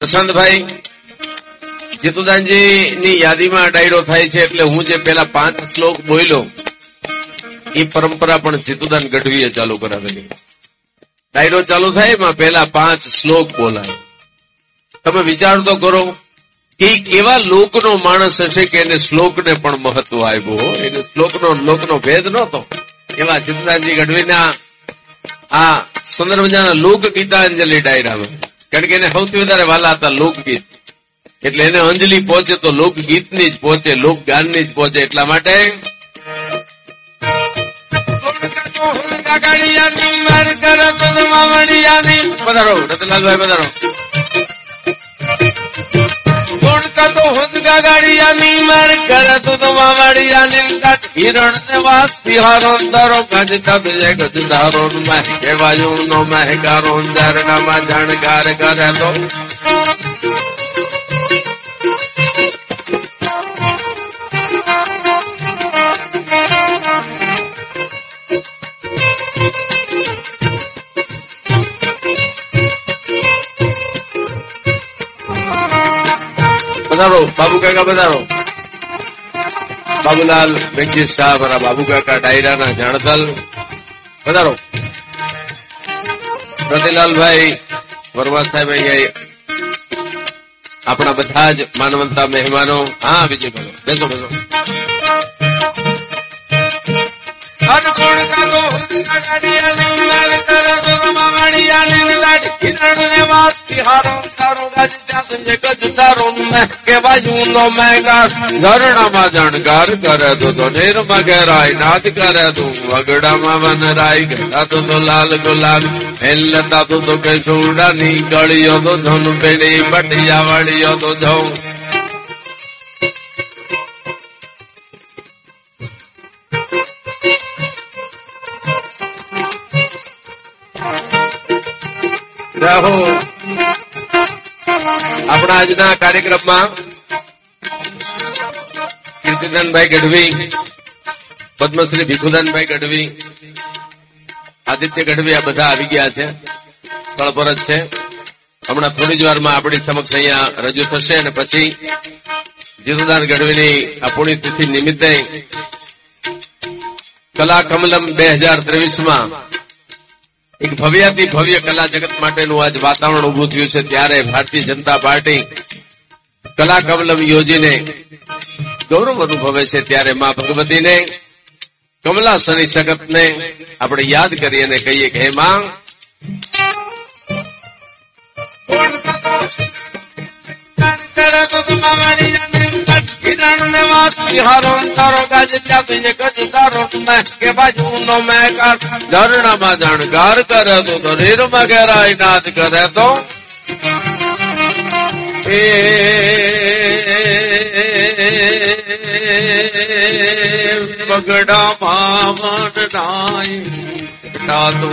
પ્રશાંતભાઈ જીતુદાનજી ની યાદીમાં ડાયરો થાય છે એટલે હું જે પેલા પાંચ શ્લોક બોલ્યો એ પરંપરા પણ જીતુદાન ગઢવીએ ચાલુ કરાવેલી. ડાયરો ચાલુ થાય એમાં પેલા પાંચ શ્લોક બોલાય. તમે વિચાર તો કરો કે કેવા લોકનો માણસ હશે કે એને શ્લોકને પણ મહત્વ આવ્યું એને શ્લોકનો લોકનો ભેદ નહોતો. એવા જીતુદાનજી ગઢવીના આ સુંદર લોક ગીતાંજલિ ડાયરામાં. કારણ કે એને સૌથી વધારે વાલા હતા લોકગીત. એટલે એને અંજલિ પહોંચે તો લોકગીતની જ પહોંચે લોક ગાનની જ પહોંચે, એટલા માટે પધારો રતનલાલભાઈ પધારો તો હુંદગા ગાડિયાની માર કરે તો તો માવાડિયાની કાટ. હિરણ ને વાસ બિહારો દરો ગજ તબ જે ગજ ધારો મહ પધારો બાબુ કાકા પધારો બાબુલાલ બેંકી શાહ, મારા બાબુ કાકા, ડાયરાના જાણતલ. પધારો રતિલાલભાઈ વરવા સાહેબ અહીંયા આપણા બધા જ માનવંતા, મહેમાનો. હા વિજયભાઈ બેસો બેસો. ધરણામાં જણકાર કરે તો નિર્મા ઘેરાય નાદ કરે તું તો લાલ ગુલાલ હેલતા તો તો કે સુડાની ગળીઓ તો ધન પેડી પટિયા વાળીઓ તો જઉં રહો આપણા આજના કાર્યક્રમમાં કીર્તિદાનભાઈ ગઢવી, પદ્મશ્રી ભીખુદાનભાઈ ગઢવી, આદિત્ય ગઢવી આ બધા આવી ગયા છે. કળપરત છે. હમણાં થોડી જ વારમાં આપણી સમક્ષ અહીંયા રજૂ થશે અને પછી જીતુદાન ગઢવીની આ પુણ્યતિથિ નિમિત્તે કલા કમલમ બે હજાર ત્રેવીસમાં એક ભવ્યાથી ભવ્ય કલા જગત માટેનું આજ વાતાવરણ ઉભું થયું છે. ત્યારે ભારતીય જનતા પાર્ટી કલા કમલમ યોજીને ગૌરવ અનુભવે છે. ત્યારે મા ભગવતીને કમલા શનિ સગતને આપણે યાદ કરીએ અને કહીએ કે, હે માં ધરણામાં જાણકાર કરે તો તો રીરમાં ઘેરાય નાદ કરે તો? એ, બગડા માવન નાય દાદુ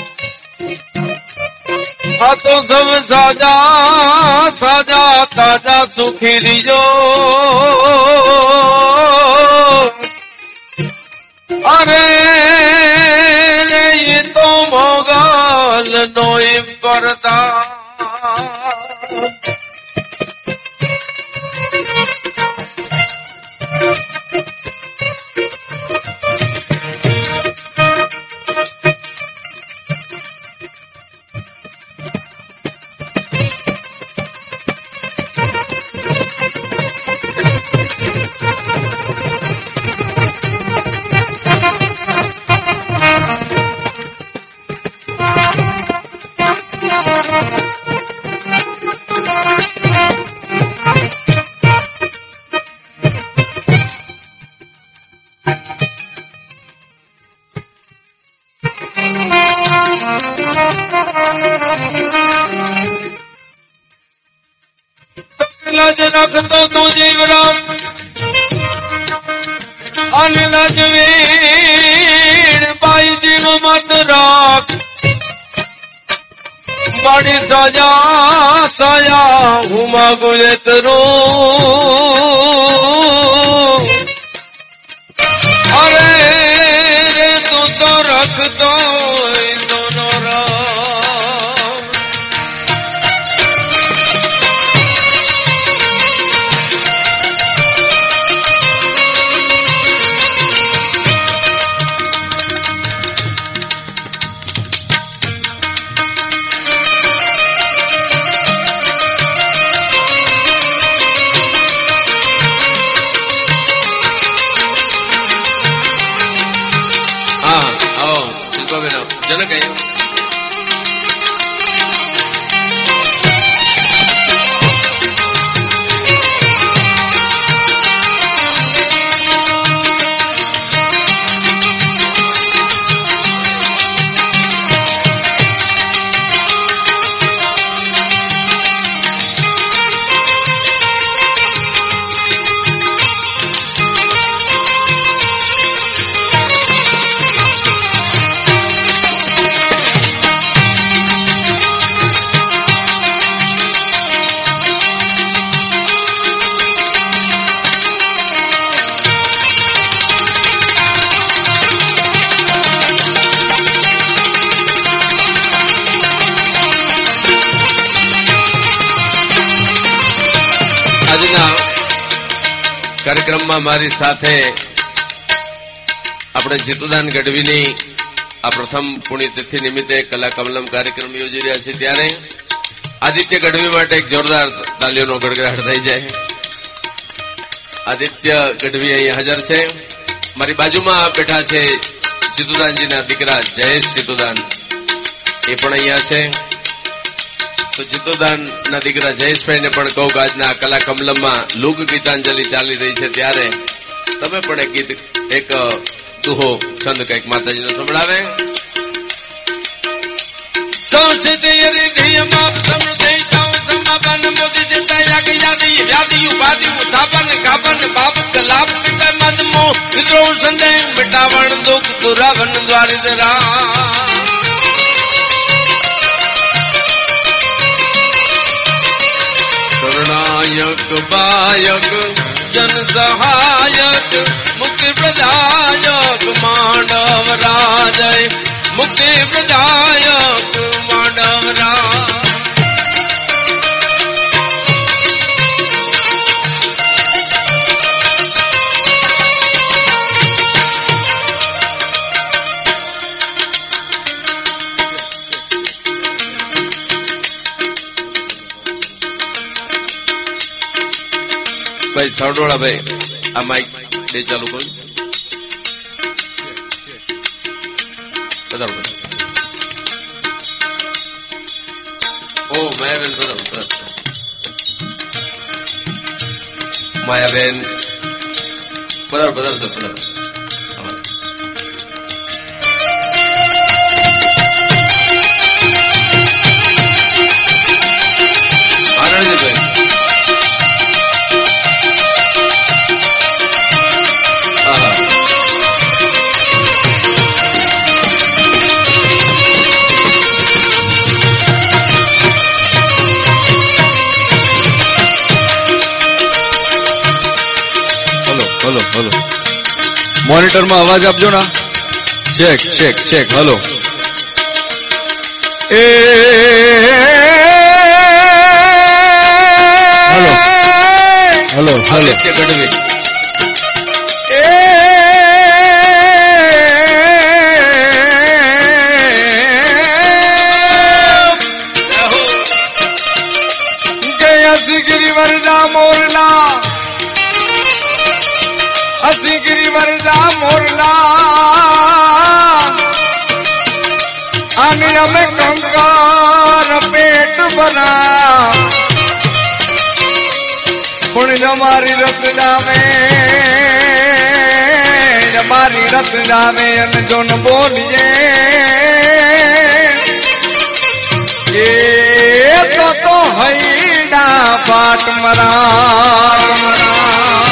આ તો સૌ સાજા સાજા તાજા સુખી રીજો અરે એ તો મોગલ નો પરદા રાખતો તું જીવરામ અને લજવીર બાઈજી નો મત રાખ બડી સજા સયા હું માગું એ તરું અરે તું તો રખતો કાર્યક્રમમાં મારી સાથે આપણે જીતુદાન ગઢવીની આ પ્રથમ પુણ્યતિથિ નિમિત્તે કલા કમલમ કાર્યક્રમ યોજી રહ્યા છે ત્યારે આદિત્ય ગઢવી માટે એક જોરદાર તાલીઓનો ગડગડાટ થઈ જાય. આદિત્ય ગઢવી અહીં હાજર છે. મારી બાજુમાં બેઠા છે જીતુદાનજીના દીકરા જયેશ જીતુદાન. એ પણ અહીંયા છે. તો જીતોદાનના દીકરા જયેશભાઈને પણ કહું કે આજના કલા કમલમમાં લોક ગીતાંજલિ ચાલી રહી છે. ત્યારે તમે પણ એક ગીત, એક દુહો છંદ કંઈક માતાજીનો સંભળાવે. સંદેહ મિટાવણ દુઃખ દુરાવન દ્વારિત રામ. કરણાયક બાયક જન સહાયક મુક્તિ પ્રદાયક માંડવ રાજય મુક્તિ પ્રદાયક માંડવ રાજ ભાઈ સરડોળા ભાઈ, આ માઇક બે ચાલુ કરો બતાવો. ઓ, માયાબેન, બતાવો. માયાબેન બરાબર બરાબર બરાબર મોનિટરમાં અવાજ આપજો ના ચેક ચેક ચેક હલો એ હલો હલો હલો ગિરિવરદા મોરલા. આની અમે કંકાર પેટ બના પણ જમારી રત જામે જમારી રત જામે, અને જોન બોલીએ. એ તો તો હૈડા પાટ મરા મોગલ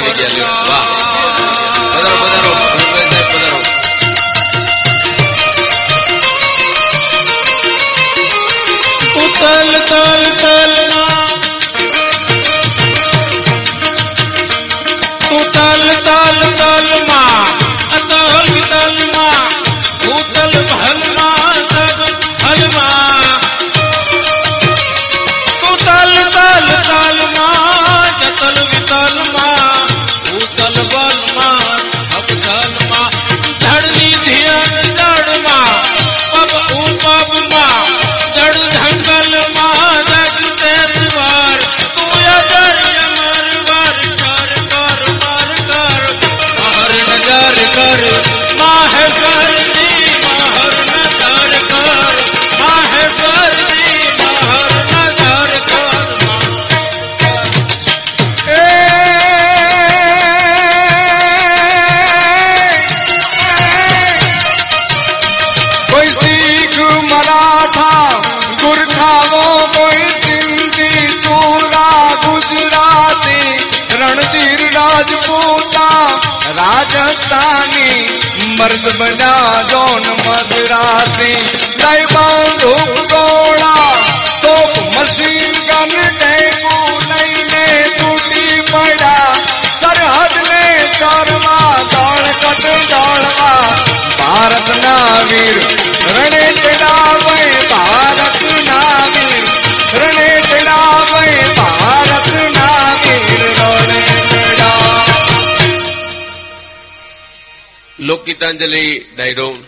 બે મેર આવી ગયા લ્યો મર્દ બના જોન મદરાસી લઈ બાંધો ગોળા તોપ મશીન ગન ટેકુ લઈને તૂટી પડ્યા સરહદ ને ચોરવા દોડ કટ દોડવા ભારતના વીર રણે ચડાવે ભારતના વીર રણે લોકગીતાંજલિ ડાયરો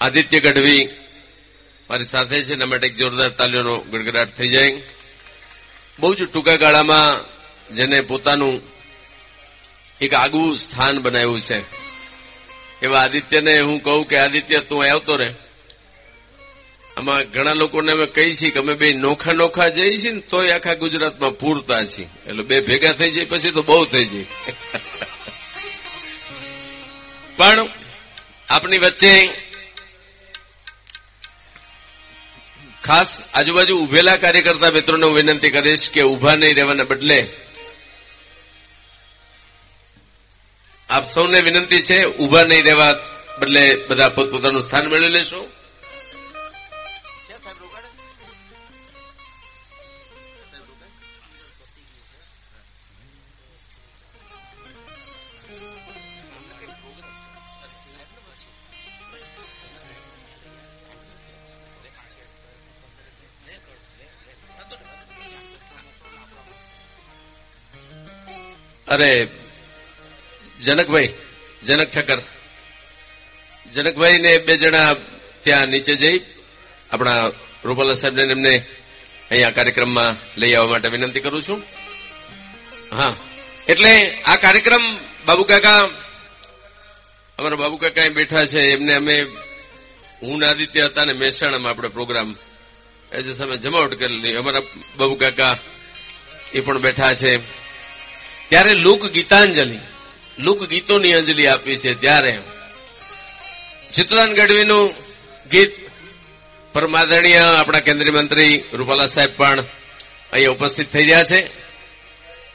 આદિત્ય ગઢવી, મારી સાથે છે, એના માટે એક જોરદાર તાલીઓનો ગડગડાટ થઈ જાય. બહુ જ ટૂંકા ગાળામાં જેને પોતાનું એક આગવું સ્થાન બનાવ્યું છે. એવા આદિત્યને હું કહું કે, આદિત્ય, તું આવતો રહે. આમાં ઘણા લોકોને અમે કહી છીએ કે, અમે બે નોખા નોખા જઈએ છીએ ને, તોય આખા ગુજરાતમાં પૂરતા છીએ. એટલે બે ભેગા થઈ જાય, પછી તો બહુ થઈ જાય. પણ આપની વચ્ચે ખાસ આજુબાજુ ઉભેલા કાર્યકર્તા મિત્રોને હું વિનંતી કરીશ કે ઊભા નહીં રહેવાના બદલે આપ સૌને વિનંતી છે ઊભા નહીં રહેવા બદલે બધા પોતપોતાનું સ્થાન મેળવી લેશો. અરે, જનકભાઈ, જનક ઠક્કર. જનકભાઈ ને બે જણા ત્યાં નીચે જઈ આપણા રૂપાલા સાહેબને એમને અહીંયા કાર્યક્રમમાં લઈ આવવા માટે વિનંતી કરું છું. હા, એટલે આ કાર્યક્રમ બાબુ કાકા, અમારા બાબુ કાકા બેઠા છે, એમને અમે હું નાદિત્ય હતા ને મહેસાણામાં આપણે પ્રોગ્રામ એ જે સમય જમાવટ કરેલી. અમારા બાબુ કાકા એ પણ બેઠા છે. ત્યારે લોક ગીતાંજલિ લોકગીતોની અંજલિ આપી છે ત્યારે ચિત્તદાન ગઢવીનું ગીત પરમાદરણીય આપણા કેન્દ્રીય મંત્રી રૂપાલા સાહેબ પણ અહીંયા ઉપસ્થિત થઈ રહ્યા છે.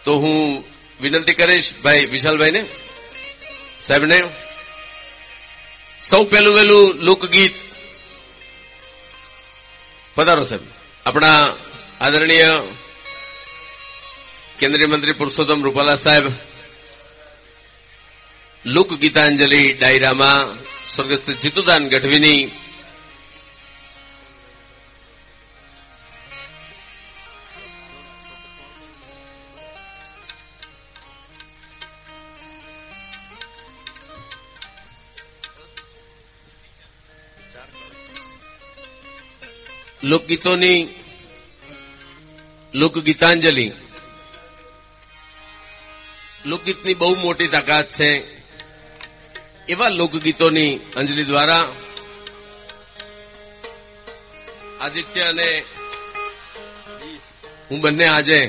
તો હું વિનંતી કરીશ ભાઈ વિશાલભાઈને, સાહેબને, સૌ પહેલું વહેલું લોકગીત પધારો સાહેબ. આપણા આદરણીય केंद्रीय मंत्री पुरुषोत्तम रूपाला साहेब लोक गीतांजलि डायरा में स्वर्गस्थ जीतुदान गढ़वी लोकगीतों लोकगीतांजलि લોકગીતની બહુ મોટી તાકાત છે. એવા લોકગીતોની અંજલિ દ્વારા આદિત્ય અને હું બંને આજે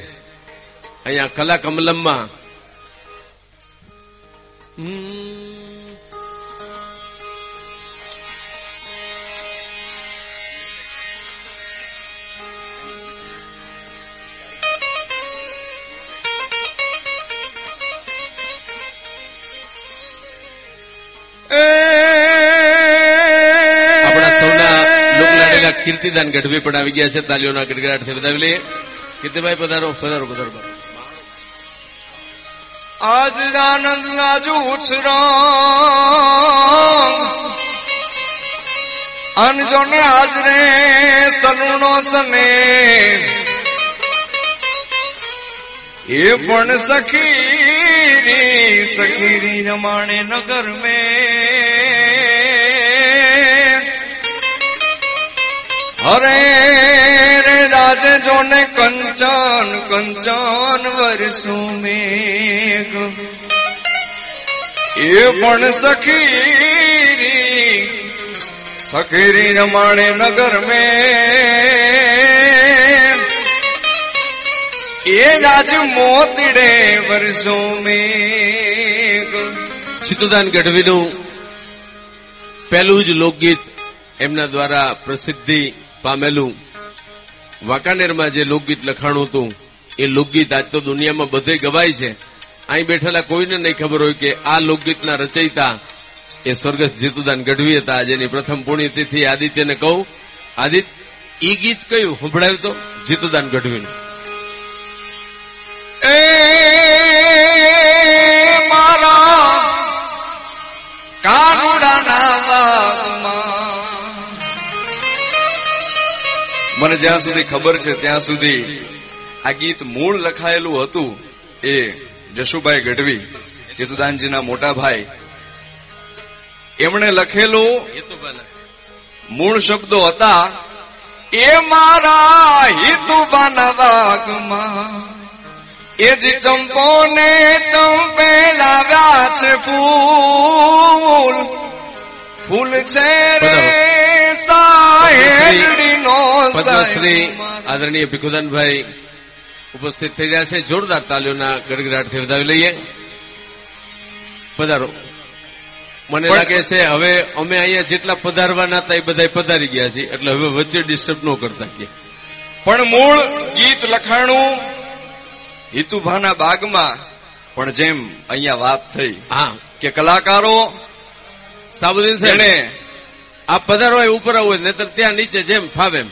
અહીંયા કલા કમલમમાં કીર્તિદાન ગઢવી પણ આવી ગયા છે, તાલીઓના ગડગડાટથી વધાવી લઈએ કીર્તિભાઈ, પધારો પધારો પધારો. આજ આનંદ આજુ ઉછરો અનજોને હાજરે સલુણો સને એ પણ સખીરી સખીરી રમાણે નગર મેં હરે રે રાજ જોને કંચન કંચન વરસુ મેઘ. એ પણ સખીરી સખીરી રમાણે નગર મે. એ રાજ મોતીડે વરસો મેઘ. ચિત્તુદાન ગઢવીનું પહેલું જ લોકગીત એમના દ્વારા પ્રસિદ્ધિ પામેલું. વાંકાનેરમાં જે લોકગીત લખાણું હતું, એ લોકગીત આજ તો દુનિયામાં બધે ગવાય છે. અહીં બેઠેલા કોઈને નહીં ખબર હોય કે આ લોકગીતના રચયિતા એ સ્વર્ગસ્થ જીતુદાન ગઢવી હતા. જેની પ્રથમ પુણ્યતિથિ આદિત્યને કહું. આદિત્ય, ઈ ગીત કયું? સંભળાયું તો જીતુદાન ગઢવીનું. એ મારા કાનુડાના મને જ્યાં સુધી ખબર છે, ત્યાં સુધી આ ગીત મૂળ લખાયેલું હતું એ જશુભાઈ ગઢવી, જેતુદાનજીના મોટા ભાઈ એમણે લખેલું. મૂળ શબ્દો હતા, એ મારા હિતુબાના વાગમાં એ જ ચંપોને ચંપે લાવ્યા છે ફૂલ ફૂલ છે પદ્મશ્રી આદરણીય ભીખુદાનભાઈ ઉપસ્થિત થઈ રહ્યા છે. જોરદાર તાલીઓના ગડગડાટથી વધાવી લઈએ. પધારો. મને લાગે છે હવે અમે અહીંયા જેટલા પધારવાના હતા એ બધા પધારી ગયા છે એટલે હવે વચ્ચે ડિસ્ટર્બ ન કરતા કે. પણ મૂળ ગીત લખાણું હિતુભાના બાગમાં પણ જેમ અહીંયા વાત થઈ હા. કે કલાકારો સાબુદ્દીન સાહેબ આ પધારો હોય ઉપર આવું હોય નહીતર ત્યાં નીચે જેમ ફાવે એમ.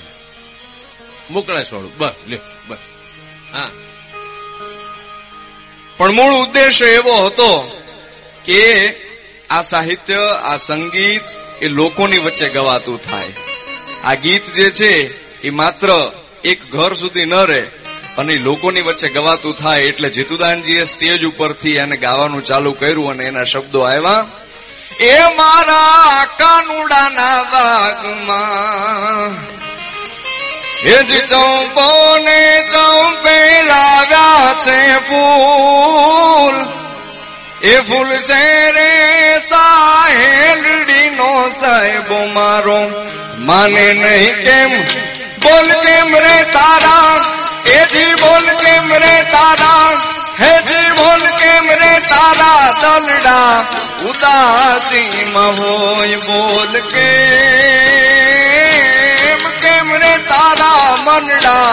મોકળાશ છોડું બસ લ્યો બસ. હા. પણ મૂળ ઉદ્દેશ એવો હતો કે આ સાહિત્ય આ સંગીત એ લોકોની વચ્ચે ગવાતું થાય. આ ગીત જે છે એ માત્ર એક ઘર સુધી ન રહે અને લોકોની વચ્ચે ગવાતું થાય એટલે જીતુદાનજીએ સ્ટેજ ઉપરથી એને ગાવાનું ચાલુ કર્યું અને એના શબ્દો આવ્યા. એ મારા કાનુડાના બાગમાં એ જ ચંપો ને ચંપે લાવ્યા છે ફૂલ. એ ફૂલ છે રે સાહેલડી નો સાહેબો મારો. માને નહીં કેમ? બોલ કેમ રે તારા? એ જી બોલ કેમ રે તારા? હે જી બોલ કેમ રે તારા દલડા ઉદાસીમાં હોય બોલ કે? કેમ રે તારા મનડા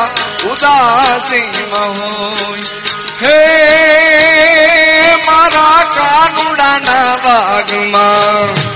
ઉદાસીમાં હોય. હે મારા કાનુડાના વાગમાં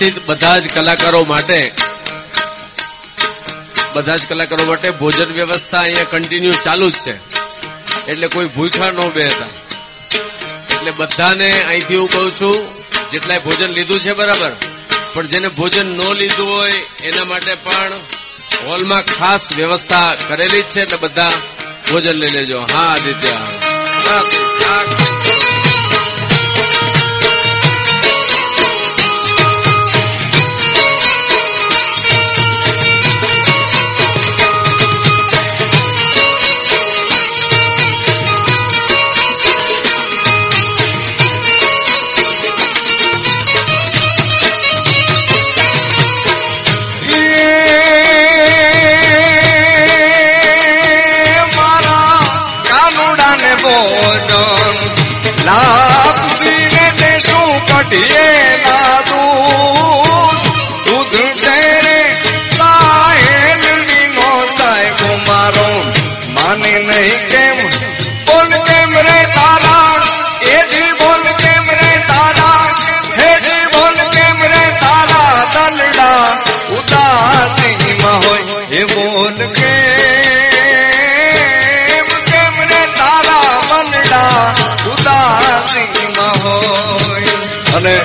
ઉપસ્થિત બધા જ કલાકારો માટે, બધા જ કલાકારો માટે ભોજન વ્યવસ્થા અહીંયા કન્ટિન્યુ ચાલુ જ છે. એટલે કોઈ ભૂખા ન બેહતા એટલે બધાને અહીંથી હું કહું છું, જેટલાય ભોજન લીધું છે બરાબર, પણ જેને ભોજન ન લીધું હોય, એના માટે પણ હોલમાં ખાસ વ્યવસ્થા કરેલી જ છે, એટલે બધા ભોજન લઈ લેજો. હા, આદિત્ય. દેશું કઢીએ ના દૂધ દૂધ રે સાહેલની નો સાહેબ મારો માને નહીં કેમ? બોલ કેમ રે તારા? એ જી બોલ કેમ રે તારા? હે જી બોલ કેમ રે તારા? દલડા ઉદાસીમાં હોય હે બોલ કેમ? કેમ રે તારા મનડા અને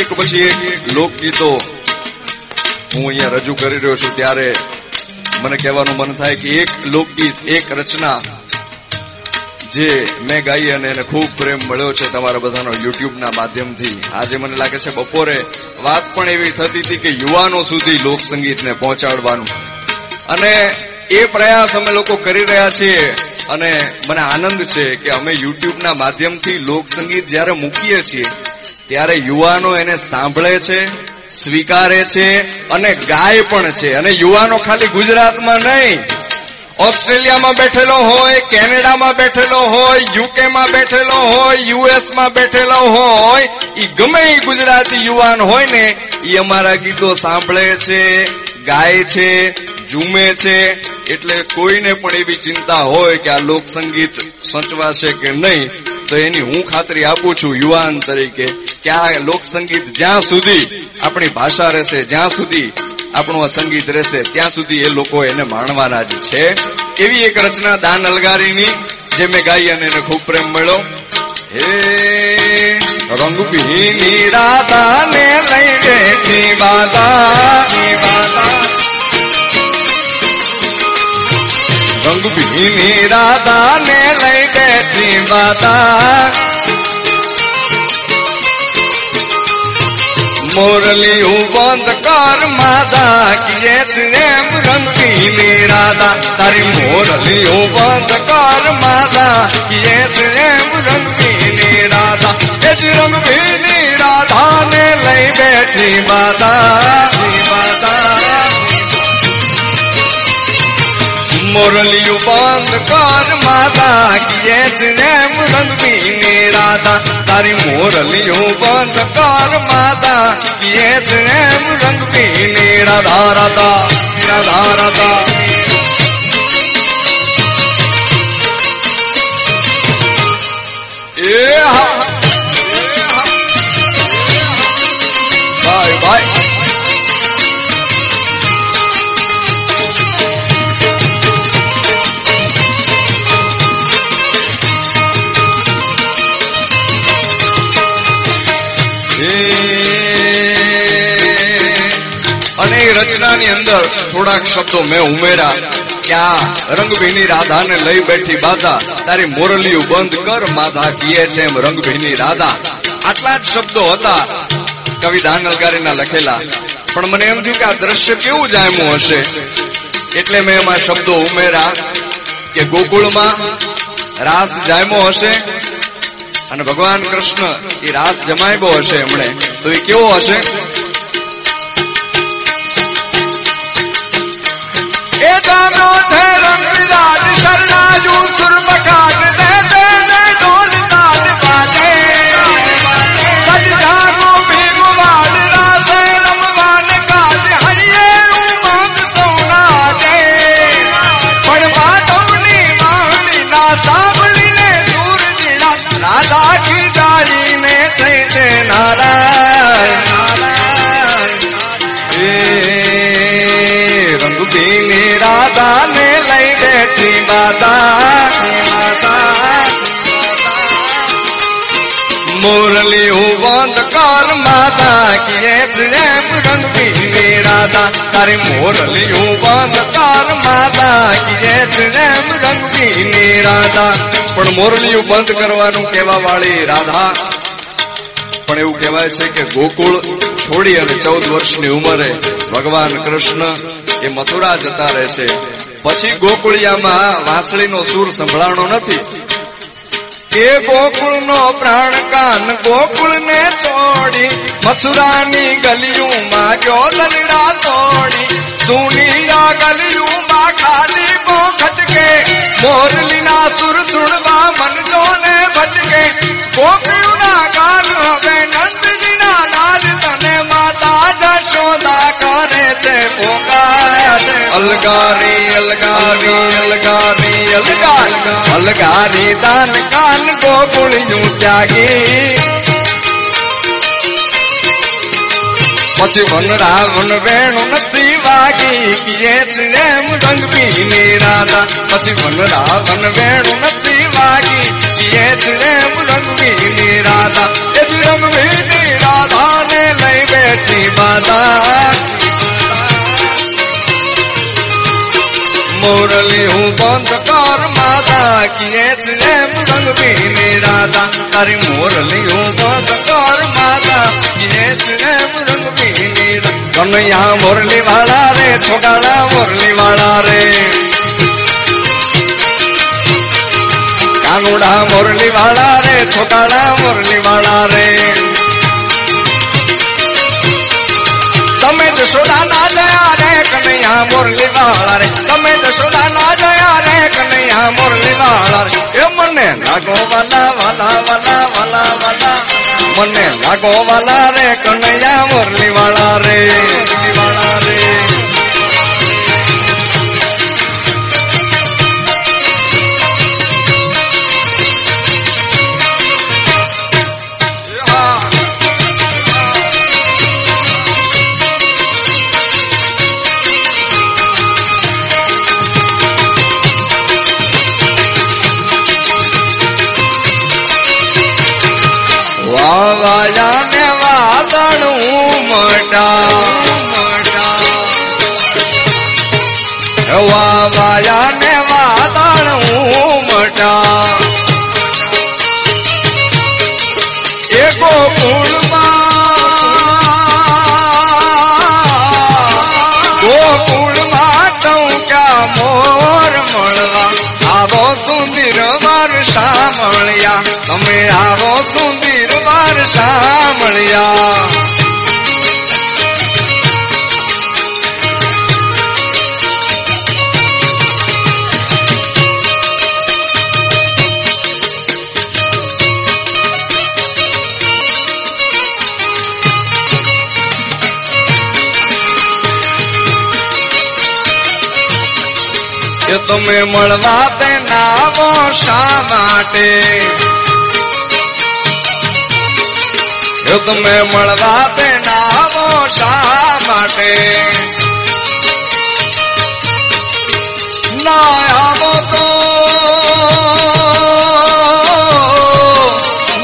એક પછી એક લોકગીતો હું અહીંયા રજૂ કરી રહ્યો છું ત્યારે મને કહેવાનું મન થાય કે એક લોકગીત, એક રચના જે મેં ગાઈ અને એને ખૂબ પ્રેમ મળ્યો છે તમારા બધાનો યુટ્યુબના માધ્યમથી. આજે મને લાગે છે બપોરે વાત પણ એવી થતી હતી કે યુવાનો સુધી લોક સંગીતને પહોંચાડવાનું. અને એ પ્રયાસ અમે લોકો કરી રહ્યા છીએ. અને મને આનંદ છે કે અમે યુટ્યુબના માધ્યમથી લોકસંગીત જ્યારે મૂકીએ છીએ, ત્યારે યુવાનો એને સાંભળે છે, સ્વીકારે છે અને ગાય પણ છે. અને યુવાનો ખાલી ગુજરાતમાં નહીં, ઓસ્ટ્રેલિયામાં બેઠેલો હોય, કેનેડામાં બેઠેલો હોય, યુકેમાં બેઠેલો હોય, યુએસમાં બેઠેલો હોય એ ગમે ગુજરાતી યુવાન હોય ને ઈ અમારા ગીતો સાંભળે છે, ગાય છે, ઝૂમે છે, એટલે કોઈને પણ એવી ચિંતા હોય કે આ લોક સંગીત સચવાશે કે નહીં, તો એની હું ખાતરી આપું છું યુવાન તરીકે કે આ લોક સંગીત જ્યાં સુધી આપણી ભાષા રહેશે, જ્યાં સુધી આપણું આ સંગીત રહેશે, ત્યાં સુધી એ લોકો એને માણવાના જ છે. એવી એક રચના દાન અલગારીની, જે મેં ગાઈ અને એને ખૂબ પ્રેમ મળ્યો. હે રંગભીની રાધાને લઈ બેઠી બાધા રંગભીની રાધાને લઈ બેઠી બાધા. મોરલી બંધ કર માદા કિયે છે રંગીની રાધા. તારી મોરલી બંધ કર માદા કિયે છે એમ રંગીની રાધા એ જ રંગીની રાધા ને લઈ બેઠી માતા મોરલિયું બંધ કર માતા કિયે છે એમ રંગીની રાધા તારી મોરલિયું બંધ કર માતા કિયે છે એમ રંગીની રાધા રાધા રાધા રાધા ભાઈ ભાઈ અને એ રચનાની અંદર થોડાક શબ્દો મેં ઉમેર્યા કે આ રંગભીની રાધાને લઈ બેઠી બાધા. તારી મોરલીઓ બંધ કર, માધા કીએ છે એમ રંગભીની રાધા. આટલા જ શબ્દો હતા કવિ દાનલગારીના લખેલા. પણ મને એમ થયું કે આ દ્રશ્ય કેવું જામ્યું હશે? એટલે મેં એમાં શબ્દો ઉમેરા કે ગોકુળમાં રાસ જામ્યો હશે અને ભગવાન કૃષ્ણ એ રાસ જમાવ્યો હશે એમણે. તો એ કેવો હશે? જામ્યો છે રંગરાજ શરણાજુ સુરમકાજ મોરલી હું બંધ કર માતા કીએ એમ રંગભીની રાધા. તારી મોરલી હું બંધ કર માતા કીએ એમ રંગભીની રાધા. પણ મોરલી બંધ કરવાનું કહેવા વાળી રાધા. પણ એવું કહેવાય છે કે ગોકુળ છોડી અને ચૌદ વર્ષની ઉંમરે ભગવાન કૃષ્ણ એ મથુરા જતા રહે છે પછી ગોકુળિયામાં વાંસળીનો સૂર સંભળાણો નથી. એ ગોકુળનો પ્રાણ કાન ગોકુળને છોડી મથુરાની ગલીઓમાં ગયો દલડા તોડી સુનીલા ગલિયું માં ખાલી બો ખટકે, મોરલીના સુર સુણવા મનજો ને ભટકે. ના ગાલ હવે નંદજીના લાલ તને માતા જશોદા કરે છે પોકાર અલગારી અલગારી અલગારી અલગાર અલગારી દાન કાન ગોકુળિયું ત્યાગી પછી વન રાવણ વેણુ નથી વાગી કીએ છે એમ રંગભીની રાધા પછી વન રાવણ વેણુ નથી વાગી કીએ છે એમ રંગભીની રાધા એ જ રંગભીની રાધાને લઈ બેઠી બાધા મોરલી હું બંધ કર માતા કીએ છે એમ રંગભીની રાધા તારી મોરલી હું બંધ કર માતા કીએ છે રાધા કનૈયા મોરલી વાળા રે છોટાળા મોરલી વાળા રે. કાનુડા મોરલી વાળા રે છોટાળા મોરલી વાળા રે. તમે જશોદા ના જયા રે, કનૈયા મોરલી રે. કનૈયા મુરલી રે એ મને લાગો વાલા વાલા વાલા વાલા વાલા. મને લાગો વાલા રે, કનૈયા મુરલી વાળા રે મુરલી વાળા રે. માટે. તમે મળવા તે નાવો શા માટે? ના આવો તો.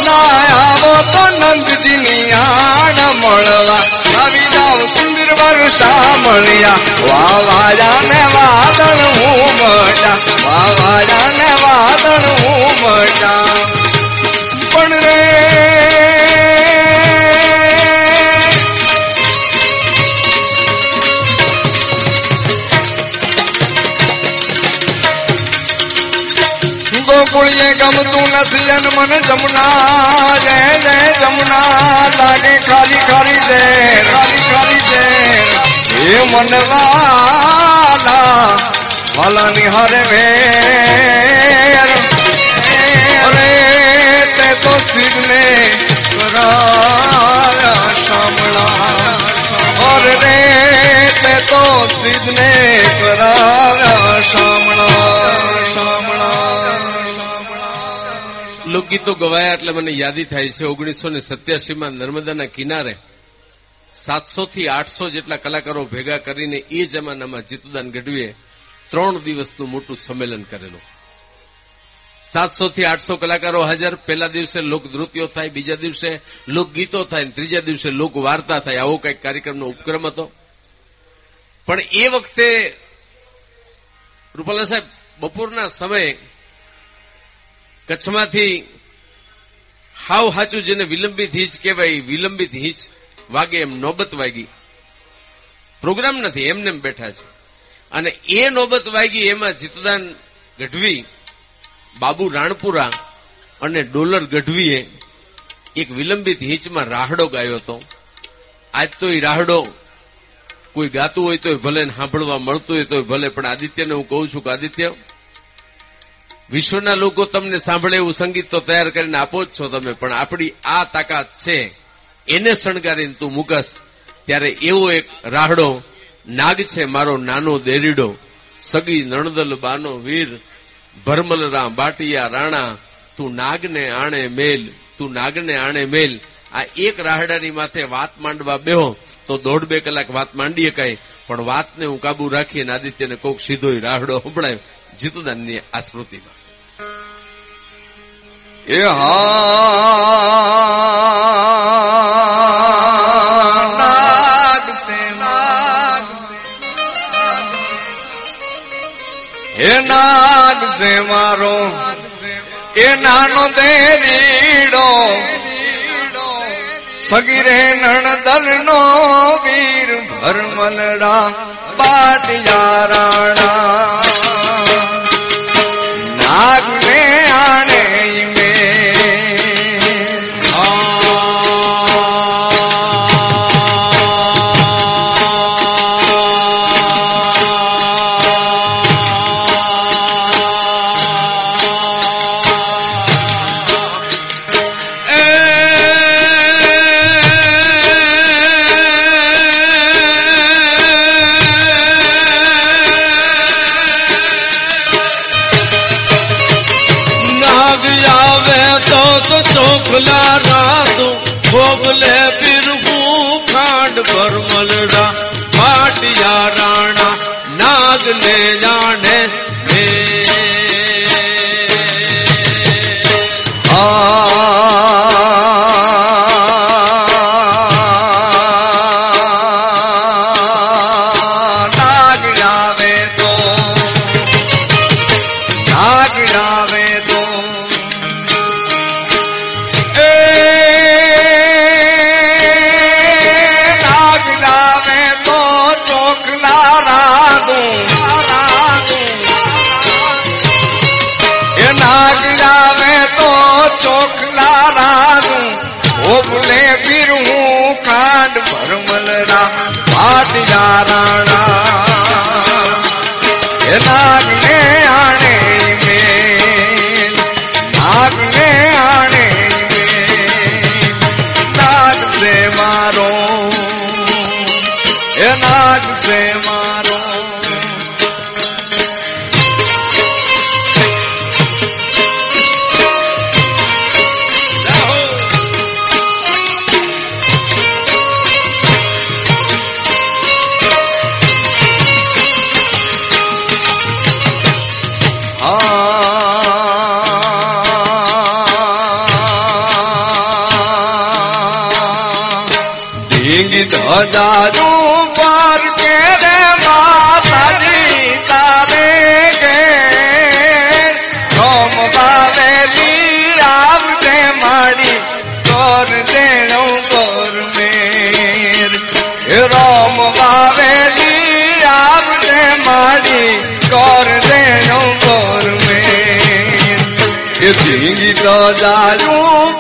ના આવો તો નંદજીની આણ મળવા. આવી જાઓ સુંદર સાંભળ્યા મળ્યા. ને વાદળ હું મટા વાવાયા ને વાદળ હું પણ રે. ગોકુળીએ ગમતું નથી જન મને જમના જય જય જમના લાગે ખાલી ખાલી દે, ખાલી ખાલી દે. એ મનવાલા વાલા નિહારે હારે લોકગીતો ગવાયા એટલે મને યાદી થાય છે. ઓગણીસો ને સત્યાસીમાં નર્મદાના કિનારે સાતસો થી આઠસો જેટલા કલાકારો ભેગા કરીને એ જમાનામાં જીતુદાન ગઢવીએ ત્રણ દિવસનું મોટું સંમેલન કરેલું. સાતસો થી આઠસો કલાકારો હાજર. પહેલા દિવસે લોક નૃત્યો થાય, બીજા દિવસે લોકગીતો થાય, ત્રીજા દિવસે લોક વાર્તા થાય. આવો કંઈક કાર્યક્રમનો ઉપક્રમ હતો. પણ એ વખતે રૂપાલા સાહેબ, બપોરના સમયે કચ્છમાંથી હાવ હાચું જેને વિલંબિત હિંચ કહેવાય વિલંબિત હિંચ વાગે એમ નોબત વાગી. પ્રોગ્રામ નથી, એમને બેઠા છે. અને એ નોબત વાગી એમાં જીતુદાન ગઢવી, બાબુ રાણપુરા અને ડોલર ગઢવીએ એક વિલંબિત હિંચમાં રાહડો ગાયો હતો. આજ તો એ રાહડો કોઈ ગાતું હોય તો ભલે સાંભળવા મળતું હોય તો ભલે, પણ આદિત્યને હું કહું છું કે આદિત્ય, વિશ્વના લોકો તમને સાંભળે એવું સંગીત તો તૈયાર કરીને આપો જ છો તમે, પણ આપણી આ તાકાત છે, એને શણગારીને તું મૂકસ. ત્યારે એવો એક રાહડો, નાગ છે મારો નાનો દેરીડો, સગી નણદલ બાનો વીર ભરમલરામ બાટિયા રાણા, તું નાગને આણે મેલ, તું નાગને આણે મેલ. આ એક રાહડાની માથે વાત માંડવા બેહો. તો દોઢ બે કલાક વાત માંડી શકાય પણ વાતને હું કાબુ રાખી અને આદિત્યને કોક સીધો રાહડો સંભળાય, જીતુદાનની આ સ્મૃતિમાં. એ હા હે નાગ સે મારો. એ નાનો દેરીડો સગીરે નણદલ નો વીર ભરમલડા બાટિયા રાણા. ભોગલે બિરગું ખાંડ ભરમલડા પાટિયા રાણા રાણા નાગને જાયું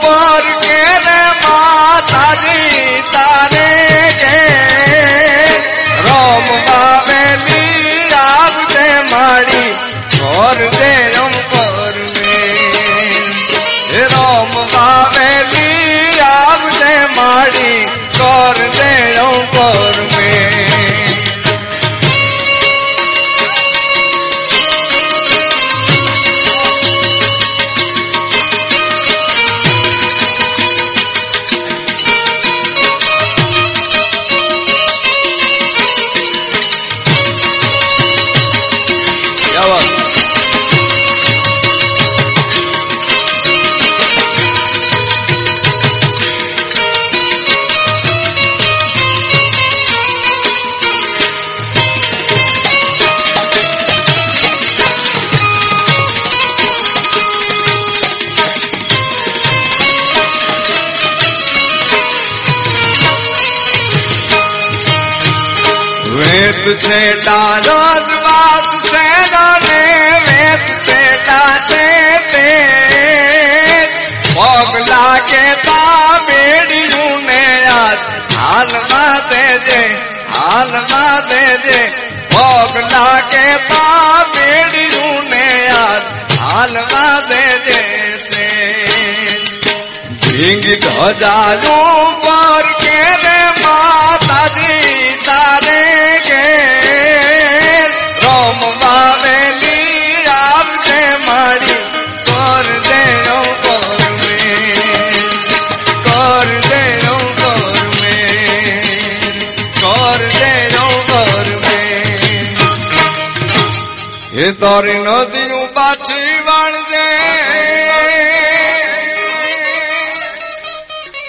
વેદ છે તારો વાત છે ને વેત છે છે તે પગ લાગે તા બેડિયું ને યાદ હાલમાં દેજે હાલમાં દેજે. પગ લાગે તા બેડિયું ને યાદ હાલમાં દેજે છે ભીંગ ધજાનું પર તારી નદીનું પાછી વાળજે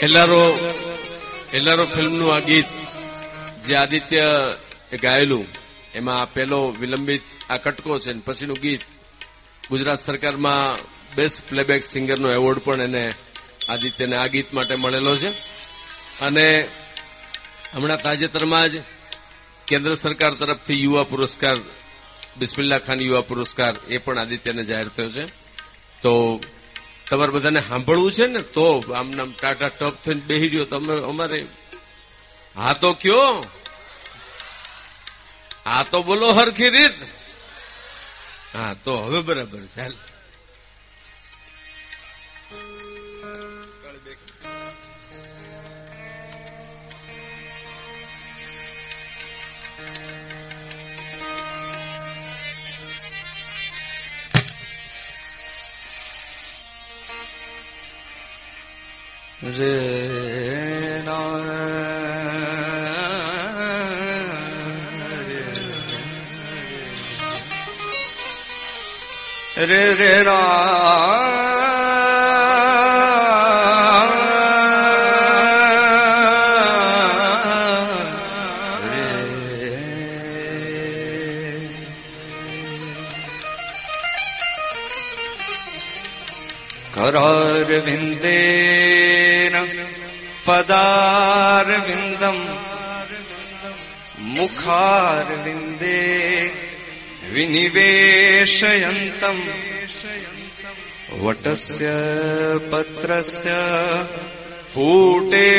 હેલારો હેલારો ફિલ્મનું આ ગીત જે આદિત્ય ગાયેલું, એમાં પેલો વિલંબિત આ કટકો છે પછીનું ગીત ગુજરાત સરકારમાં બેસ્ટ પ્લેબેક સિંગરનો એવોર્ડ પણ એને આદિત્યને આ ગીત માટે મળેલો છે. અને હમણાં તાજેતરમાં જ કેન્દ્ર સરકાર તરફથી યુવા પુરસ્કાર બિસ્મિલ્લા ખાન યુવા પુરસ્કાર એ પણ આદિત્યને જાહેર થયો છે. તો તમારે બધાને સાંભળવું છે ને, તો આમ નામ ટાટા ટપ થઈને બેહી રહ્યો. તમે અમારે હા તો કયો. હા તો બોલો હરખી રીત. હા તો હવે બરાબર, ચાલ. રે ના રે पदारविन्दम् मुखारविन्दे विनिवेशयन्तम् वटस्य पत्रस्य फूटेशयानम्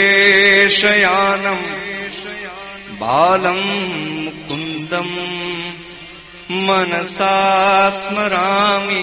बालम् कुन्दम् मनसा स्मरामि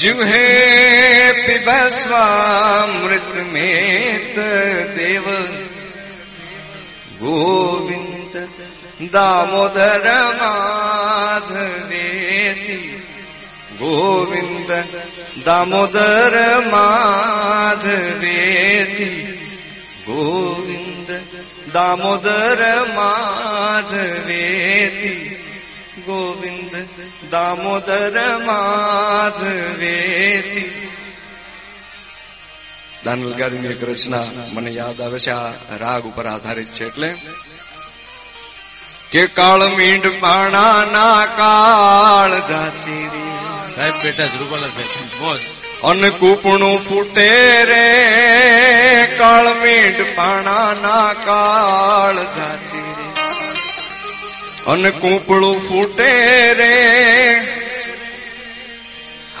जिह्वे पिबस्वामृत में देव गोविन्द दामोदर माधवेति गोविन्द दामोदर माधवेति गोविन्द दामोदर माधवेति દામોદર માજ વેતી. એક રચના મને યાદ આવે છે આ રાગ ઉપર આધારિત છે એટલે. કે કાળ મીંડ પાણા ના કાળ જાચીરી સાહેબ બેટા ધ્રુવલ બોલ અન કૂપણું ફૂટે રે. કાળ મીંડ પાણા ના કાળ જાચી અન કૂંપળું ફૂટે રે.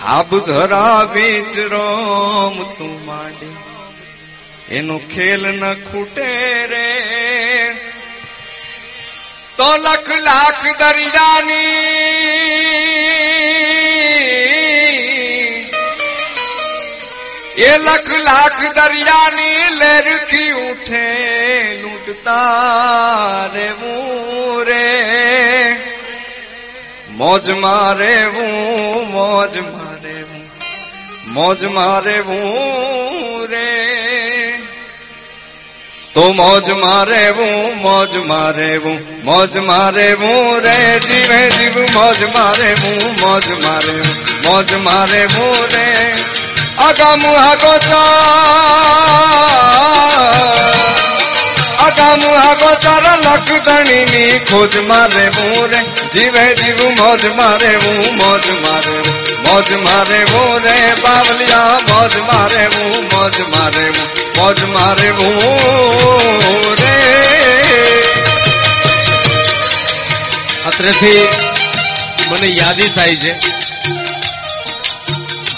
હાબ ધરા બીચ રોમ તું માંડે. એનો ખેલ ન ખૂટે રે. તો લખ લાખ દરિયાની. એ લખ લાખ દરિયાની લહેરખી ઉઠે, લૂંટતા રે રે, મોજ મારે હું, મોજ મારે હું, મોજ મારે હું રે. તો મોજ મારે હું, મોજ મારે હું, મોજ મારે હું રે, જીવે જીવ, મોજ મારે હું, મોજ મારે હું, મોજ મારે હું રે. આગોચા અગમ આગોચર લખ ખોજ મારે હું રે. જીવે જીવું, મોજ મારે હું, મોજ મારે. મોજ મારે હું રે. બાવલિયા, મોજ મારે હું, મોજ મારે હું, મોજ મારે હું રે. અત્રેથી મને યાદી થાય છે.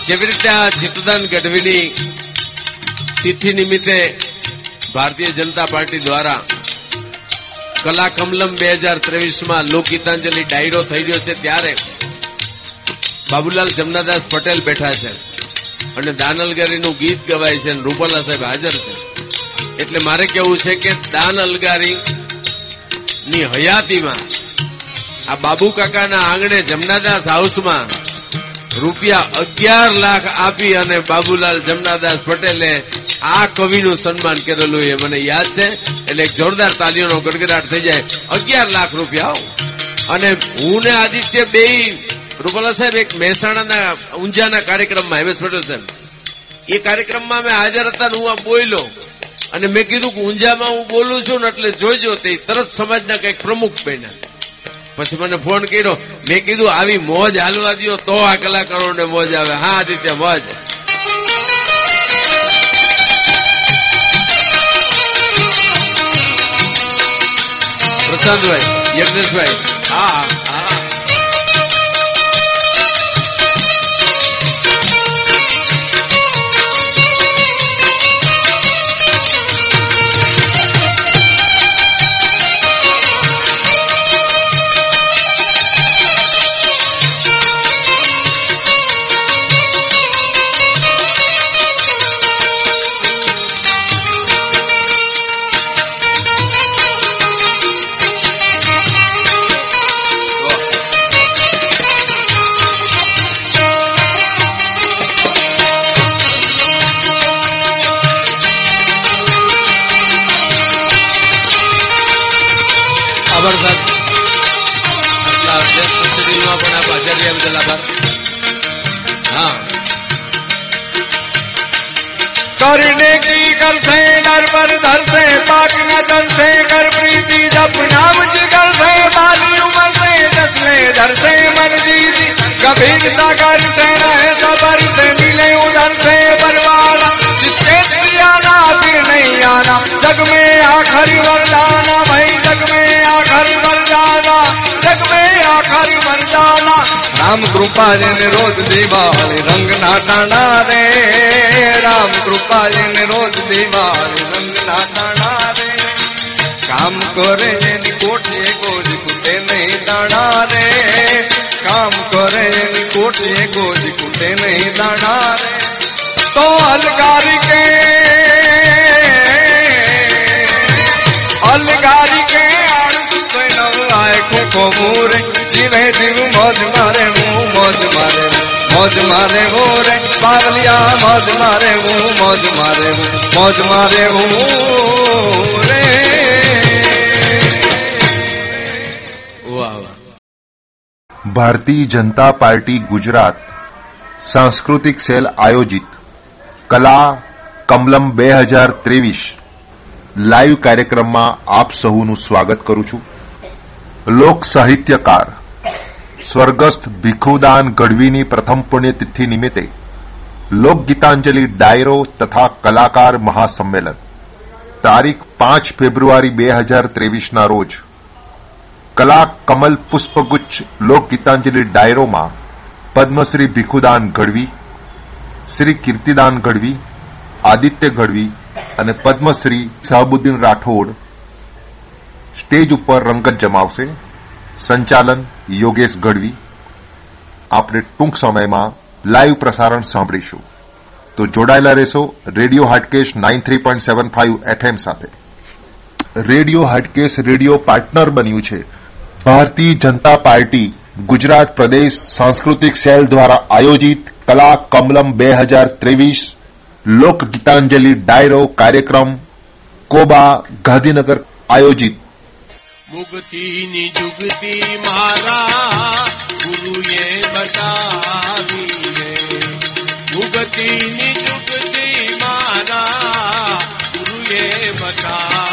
જેવી રીતે આ જીતુદાન ગઢવીની તિથિ નિમિત્તે ભારતીય જનતા પાર્ટી દ્વારા કલાકમલમ બે હજાર ત્રેવીસમાં લોકગીતાંજલિ ડાયરો થઈ રહ્યો છે ત્યારે બાબુલાલ જમનાદાસ પટેલ બેઠા છે અને દાનલગારીનું ગીત ગવાય છે અને રૂપાલા સાહેબ હાજર છે. એટલે મારે કેવું છે કે દાન અલગારી ની હયાતીમાં આ બાબુ કાકાના આંગણે જમનાદાસ હાઉસમાં રૂપિયા અગિયાર લાખ આપી અને બાબુલાલ જમનાદાસ પટેલે આ કવિનું સન્માન કરેલું એ મને યાદ છે. એટલે જોરદાર તાલીઓનો ગડગડાટ થઈ જાય. અગિયાર લાખ રૂપિયા અને હું ને આદિત્ય બે રૂપાલા સાહેબ, એક મહેસાણાના ઊંઝાના કાર્યક્રમમાં હેમેશ પટેલ સાહેબ. એ કાર્યક્રમમાં અમે હાજર હતા હું આ બોલ્યો અને મેં કીધું કે ઊંઝામાં હું બોલું છું ને એટલે જોઈજો તે તરત સમાજના કંઈક પ્રમુખ બન્યા. પછી મને ફોન કર્યો. મેં કીધું, આવી મોજ હાલવા દો તો આ કલાકારોને મોજ આવે. હા, આદિત્ય, મોજ. પ્રશાંતભાઈ યજ્ઞેશભાઈ હા મોજ મારે રે પાવલિયા મોજ મારે હું, મોજ મારે હું, મોજ મારે હું ભારતીય જનતા પાર્ટી ગુજરાત સાંસ્કૃતિક સેલ આયોજિત કલા કમલમ બે હજાર ત્રેવીસ લાઈવ કાર્યક્રમમાં આપ સહુનું સ્વાગત કરું છું. લોક સાહિત્યકાર સ્વર્ગસ્થ ભીખુદાન ગઢવીની પ્રથમ પુણ્યતિથિ નિમિત્તે લોકગીતાંજલિ ડાયરો તથા કલાકાર મહાસંમેલન. તારીખ પાંચ ફેબ્રુઆરી બે હજાર ત્રેવીસના રોજ કલા કમલ પુષ્પગુચ્છ લોકગીતાંજલિ ડાયરોમાં પદ્મશ્રી ભીખુદાન ગઢવી, શ્રી કીર્તિદાન ગઢવી, આદિત્ય ગઢવી અને પદ્મશ્રી શાહબુદ્દીન રાઠોડ સ્ટેજ ઉપર રંગત જમાવશે. સંચાલન યોગેશ ગઢવી. આપણે ટૂંક સમયમાં લાઈવ પ્રસારણ સાંભળીશું. તો જોડાયેલા રહેશો radio Hatkesh nine three point seven five FM સાથે. રેડિયો હાટકેશ રેડિયો પાર્ટનર બન્યું છે ભારતીય જનતા પાર્ટી ગુજરાત પ્રદેશ સાંસ્કૃતિક સેલ દ્વારા આયોજિત કલા કમલમ બે હજાર ત્રેવીસ લોક ગીતાંજલિ ડાયરો કાર્યક્રમ કોબા ગાંધીનગર આયોજિત મુક્તિની જુગતી મારા ગુરુએ બતાવી રે મુક્તિની જુગતી મારા ગુરુએ બતાવી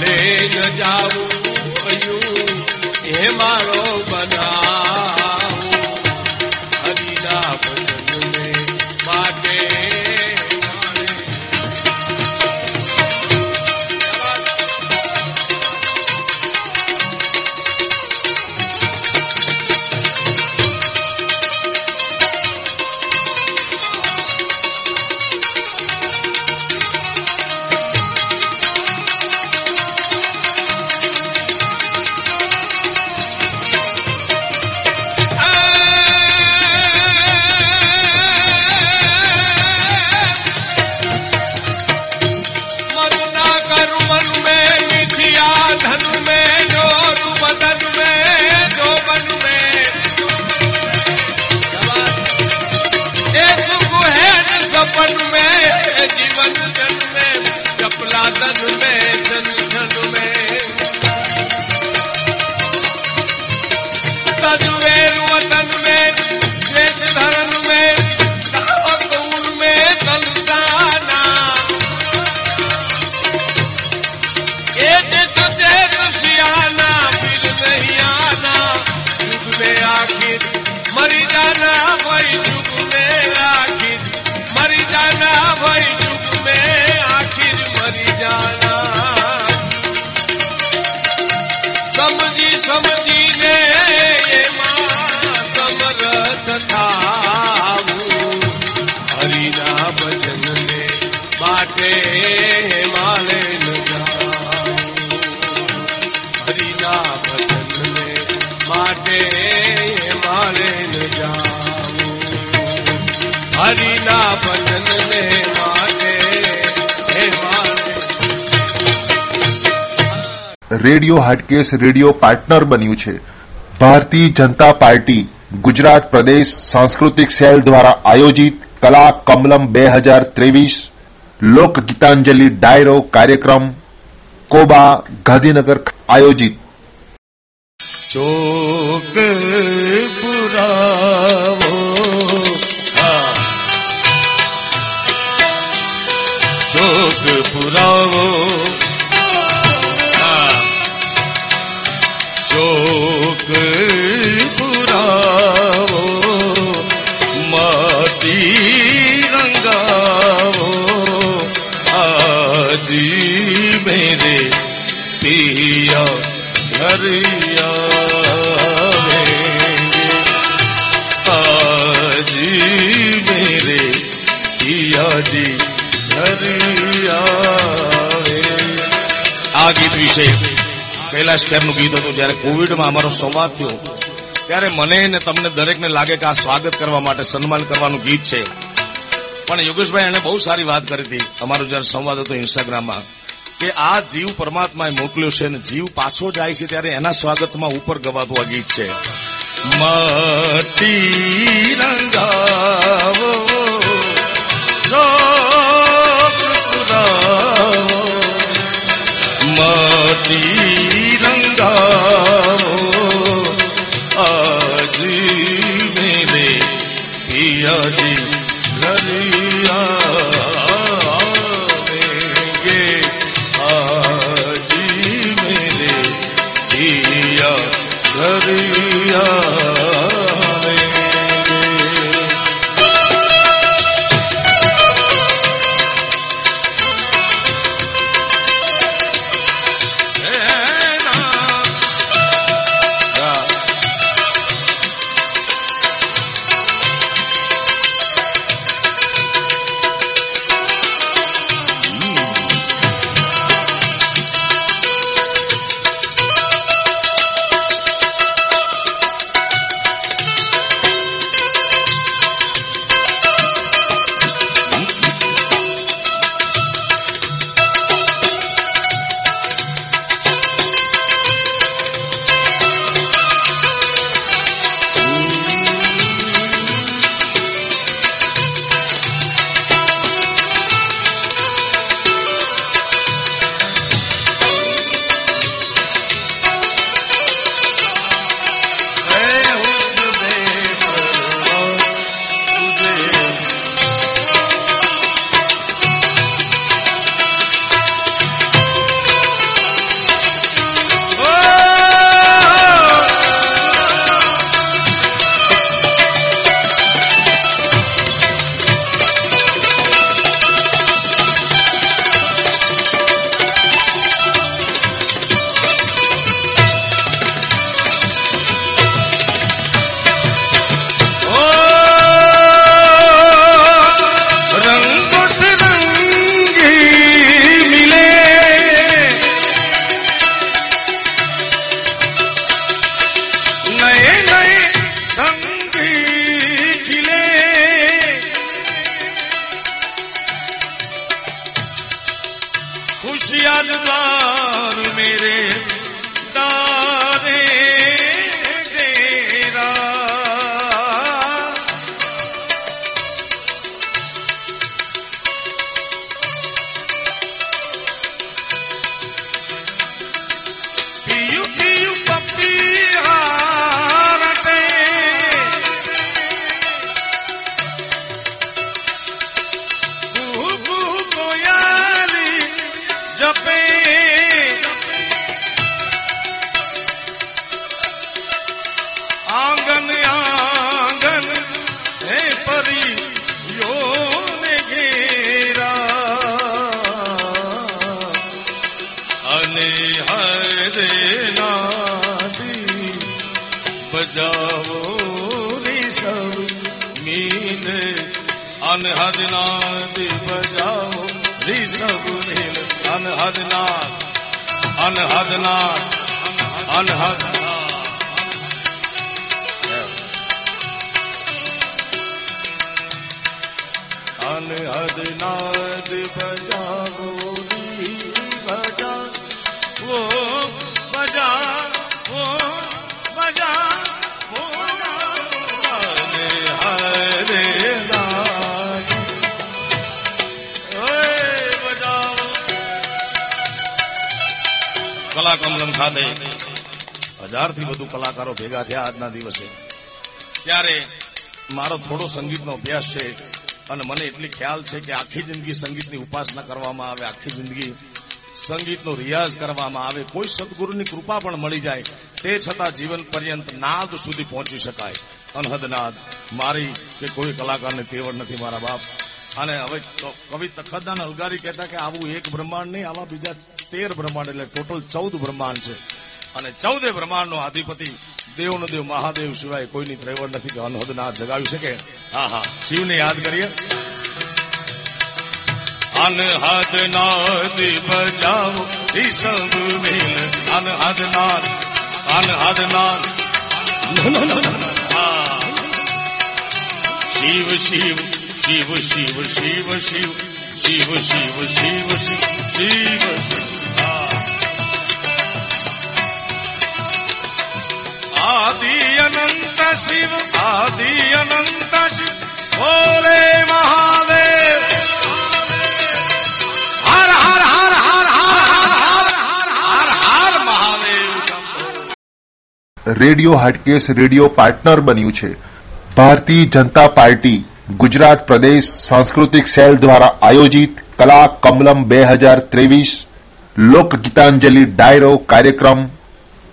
હિમાલય ન જાવું અયું મારો બનાવું રેડિયો હાટકેસ રેડિયો પાર્ટનર બન્યું છે. ભારતીય જનતા પાર્ટી ગુજરાત પ્રદેશ સાંસ્કૃતિક સેલ દ્વારા આયોજિત કલા કમલમ બે હજાર ત્રેવીસ લોક ગીતાંજલિ ડાયરો કાર્યક્રમ કોબા ગાંધીનગર આયોજિત. ચોક વિશે કૈલાશ ખેરનું ગીત હતું. જયારે કોવિડમાં અમારો સંવાદ થયો, ત્યારે મને ને તમને દરેકને લાગે કે આ સ્વાગત કરવા માટે, સન્માન કરવાનું ગીત છે. પણ યોગેશભાઈ એને બહુ સારી વાત કરી હતી. અમારો જયારે સંવાદ હતો ઇન્સ્ટાગ્રામમાં, કે આ જીવ પરમાત્માએ મોકલ્યો છે અને જીવ પાછો જાય છે ત્યારે એના સ્વાગતમાં ઉપર ગવાતું આ ગીત છે. માટી રંગાવો आज ખ્યાલ છે કે આખી જિંદગી સંગીતની ઉપાસના કરવામાં આવે, આખી જિંદગી સંગીતનો રિયાઝ કરવામાં આવે, કોઈ સદગુરુની કૃપા પણ મળી જાય, તે છતાં જીવન પર્યંત નાદ સુધી પહોંચી શકાય. અનહદ નાદ. મારી કે કોઈ કલાકારને તેવડ નથી મારા બાપ. અને હવે કવિ તખતદાન અલગારી કહેતા કે આવું એક બ્રહ્માંડ નહીં, આવા બીજા તેર બ્રહ્માંડ એટલે ટોટલ ચૌદ બ્રહ્માંડ છે. અને ચૌદે બ્રહ્માંડનો અધિપતિ દેવનો દેવ મહાદેવ સિવાય કોઈની ત્રેવડ નથી કે અનહદ નાદ જગાવી શકે. હા હા. શિવને યાદ કરીએ. અનહદ નાદ બજાવો ઈ સબ મિલ અનહદ નાદ અનહદ નાદ હા Shiv Shiv Shiv Shiv Shiv Shiv Shiv Shiv Shiv radio Hatkesh radio partner બન્યું છે. ભારતીય જનતા પાર્ટી ગુજરાત પ્રદેશ સાંસ્કૃતિક સેલ દ્વારા આયોજિત કલા કમલમ બે હજાર ત્રેવીસ લોક ગીતાંજલિ ડાયરો કાર્યક્રમ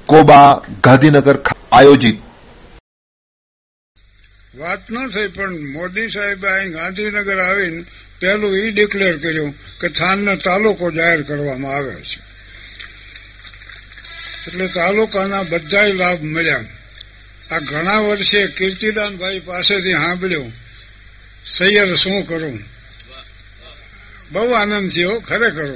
કોબા ગાંધીનગર આયોજિત. વાત ન થઈ, પણ મોદી સાહેબે અહીં ગાંધીનગર આવીને પહેલું ઈ ડિક્લેર કર્યું કે થાનનો તાલુકો જાહેર કરવામાં આવે છે. એટલે તાલુકાના બધાય લાભ મળ્યા. આ ઘણા વર્ષે કીર્તિદાનભાઈ પાસેથી સાંભળ્યું સૈયર શું કરું? બહુ આનંદ થયો, ખરેખર.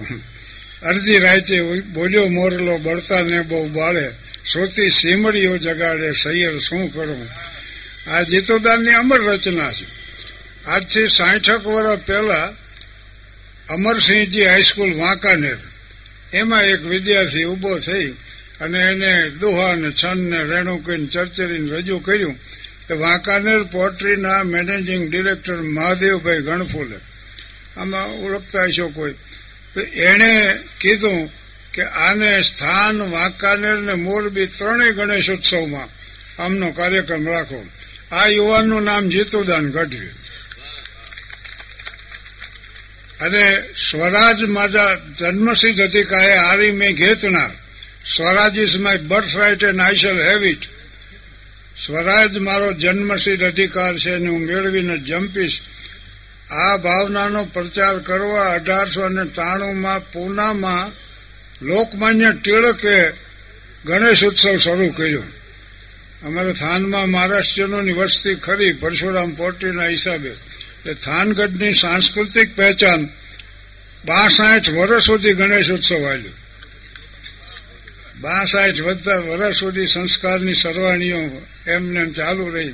અડધી રાતે બોલ્યો, મોરલો બળતા ને બહુ બાળે, સોતી સીમડીઓ જગાડે સૈયર શું કરું? આ જીતુદાનની અમર રચના છે. આજથી સાઠક વર્ષ પહેલા અમરસિંહજી હાઈસ્કૂલ વાંકાનેર. એમાં એક વિદ્યાર્થી ઊભો થઈ અને એને દોહા ને છન ને રેણુકીને ચર્ચરીને રજૂ કર્યું કે વાંકાનેર પોટ્રીના મેનેજિંગ ડિરેક્ટર મહાદેવભાઈ ગણફુલે. આમાં ઓળખતા હશો કોઈ? તો એણે કીધું કે આને સ્થાન વાંકાનેર ને મોરબી ત્રણેય ગણેશ ઉત્સવમાં આમનો કાર્યક્રમ રાખો. આ યુવાનનું નામ જીતુદાન ગઢવી. અને સ્વરાજ મારા જન્મસિદ્ધ અધિકારે આરી મેં ઘેતનાર. Swaraj is my birth right and I shall have it. Swaraj મારો જન્મસિદ્ધ અધિકાર છે અને હું મેળવીને જંપીશ. આ ભાવનાનો પ્રચાર કરવા અઢારસો ને ત્રાણુંમાં પૂનામાં લોકમાન્ય ટિળકે ગણેશ ઉત્સવ શરૂ કર્યો. અમારે થાનમાં મહારાષ્ટ્રનોની વસ્તી ખરી, પરશુરામ પોર્ટીના હિસાબે. એ થાનગઢની સાંસ્કૃતિક પહેચાન બાસઠ વર્ષ સુધી ગણેશ ઉત્સવ આવ્યો બાસાઠ વધતા વર્ષ સુધી સંસ્કારની સરવાણીઓ એમને એમ ચાલુ રહી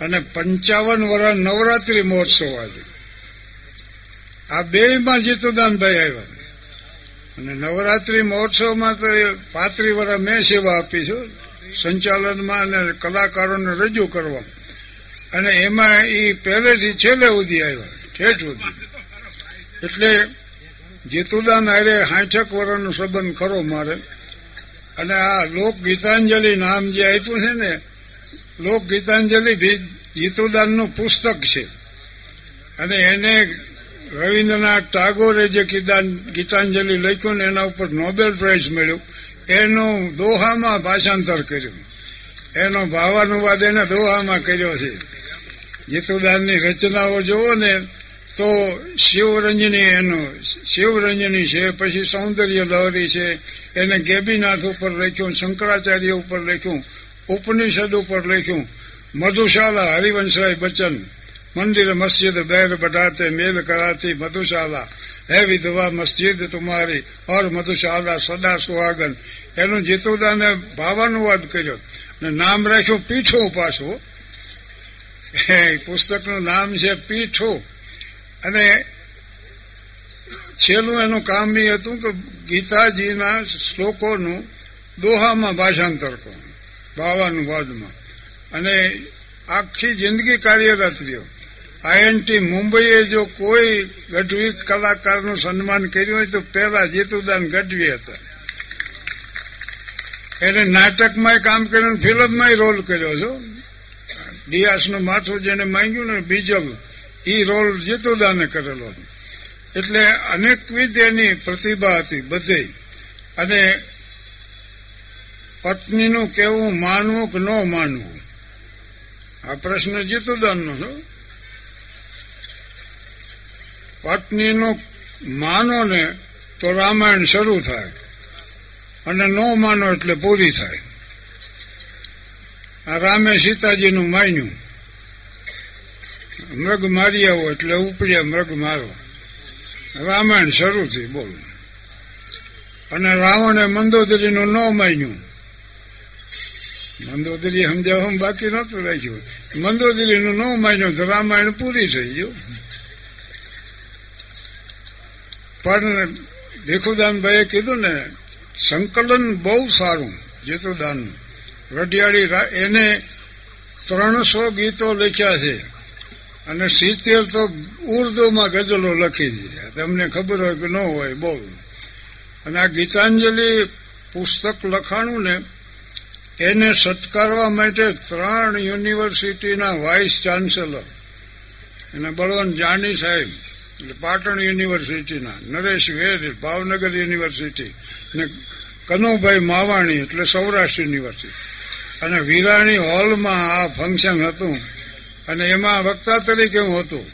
અને પંચાવન વર્ષ નવરાત્રી મહોત્સવ આવ્યો આ બેમાં જીતુદાનભાઈ આવ્યા. અને નવરાત્રી મહોત્સવમાં તો પાત્રી વર્ષ મેં સેવા આપી છું, સંચાલનમાં અને કલાકારોને રજૂ કરવા. અને એમાં એ પહેલેથી છેલ્લે સુધી આવ્યા, ઠેઠ સુધી. એટલે જીતુદાન હારે હાઠક વર્ષનો સંબંધ ખરો મારે. અને આ લોક ગીતાંજલિ નામ જે આપ્યું છે ને લોક ગીતાંજલિ ગીતોદાનનું પુસ્તક છે. અને એને રવિન્દ્રનાથ ટાગોરે જે ગીતાંજલિ લખ્યું ને, એના ઉપર નોબેલ પ્રાઇઝ મળ્યું. એનું દોહામાં ભાષાંતર કર્યું. એનો ભાવાનુવાદ એને દોહામાં કર્યો છે. ગીતોદાનની રચનાઓ જુઓ ને તો શિવરંજની એનું, શિવરંજની છે, પછી સૌંદર્ય લહરી છે, એને ગેબીનાથ ઉપર લખ્યું, શંકરાચાર્ય ઉપર લખ્યું, ઉપનિષદ ઉપર લખ્યું, મધુશાલા, હરિવંશરાય બચ્ચન, મંદિર, મસ્જિદ, બેર બટાતે મેલ, કરાતી, મધુશાલા, હે વિધવા, મસ્જિદ તુમારી, ઓર મધુશાલા, સદા સુહાગન. એનું જીતુદાને ભાવાનુવાદ કર્યો ને નામ રાખ્યું પીઠો પાછું. પુસ્તકનું નામ છે પીઠું. અને છેલ્લું એનું કામ એ હતું કે ગીતાજીના શ્લોકોનું દોહામાં ભાષાંતર કરો ભાવાનુવાદમાં અને આખી જિંદગી કાર્યરત રહ્યો. આઈએનટી મુંબઈએ જો કોઈ ગઢવી કલાકારનું સન્માન કર્યું હોય તો પહેલા જીતુદાન ગઢવી હતા. એને નાટકમાં કામ કર્યું ફિલ્મમાં રોલ કર્યો છો. ડિયાસનું માથું જેને માંગ્યું ને બીજલ એ રોલ જેતુદાને કરેલો એટલે અનેકવિધ એની પ્રતિભા હતી બધે અને પત્નીનું કેવું માનવું કે ન માનવું? આ પ્રશ્ન જીતુદાનનો છે પત્નીનું માનો ને તો રામાયણ શરૂ થાય અને ન માનો એટલે પૂરી થાય. આ રામે સીતાજીનું માન્યું. મૃગ મારી આવો એટલે ઉપડ્યા મૃગ મારો. રામાયણ શરૂ થઈ બોલ. અને રાવણે મંદોદરીનું ન માન્યું. મંદોદરી સમજાવવા બાકી નહોતું રાખ્યું. મંદોદરીનું ન માન્યું તો રામાયણ પૂરી થઈ ગયું. પણ ભીખુદાનભાઈએ કીધું ને, સંકલન બહુ સારું જીતુદાનનું રઢિયાળી એને ત્રણસો ગીતો લખ્યા છે. અને સિત્તેર તો ઉર્દુમાં ગઝલો લખી દીધા તમને ખબર હોય કે ન હોય બહુ અને આ ગીતાંજલિ પુસ્તક લખાણું ને, એને સત્કારવા માટે ત્રણ યુનિવર્સિટીના વાઇસ ચાન્સેલર, અને બળવંત જાની સાહેબ, એટલે પાટણ યુનિવર્સિટીના, નરેશ વેર ભાવનગર યુનિવર્સિટી, ને કનુભાઈ માવાણી, એટલે સૌરાષ્ટ્ર યુનિવર્સિટી. અને વિરાણી હોલમાં આ ફંક્શન હતું. અને એમાં વક્તા તરીકે હું હતું.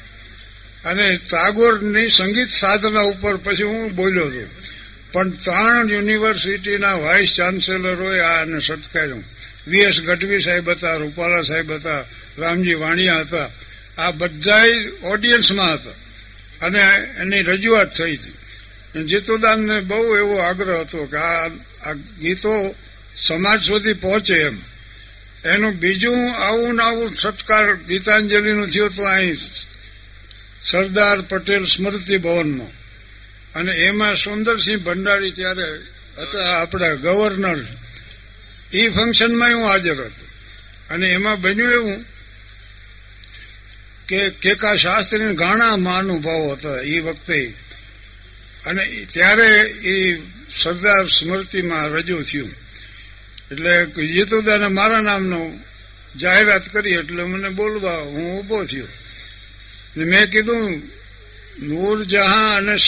અને ટાગોરની સંગીત સાધના ઉપર પછી હું બોલ્યો હતો. પણ ત્રણ યુનિવર્સિટીના વાઇસ ચાન્સેલરોએ આને સત્કાર્યું. વીએસ ગઢવી સાહેબ હતા, રૂપાલા સાહેબ હતા, રામજી વાણિયા હતા. આ બધાય ઓડિયન્સમાં હતા. અને એની રજૂઆત થઈ હતી. જીતુદાનને બહુ એવો આગ્રહ હતો કે આ ગીતો સમાજ સુધી પહોંચે એમ. એનું બીજું આવું આવું સત્કાર ગીતાંજલિનું થયું તો અહીં સરદાર પટેલ સ્મૃતિ ભવનનો. અને એમાં સુંદરસિંહ ભંડારી ત્યારે હતા આપણા ગવર્નર. એ ફંક્શનમાં હું હાજર હતો. અને એમાં બન્યું એવું કે કેકા શાસ્ત્રીને ઘણા મહાનુભાવો હતા એ વખતે. અને ત્યારે એ સરદાર સ્મૃતિમાં રજૂ થયું. એટલે જીતુદાને મારા નામનો જાહેરાત કરી એટલે મને બોલવા હું ઊભો થયો. ને મેં કીધું, નૂરજહાં અને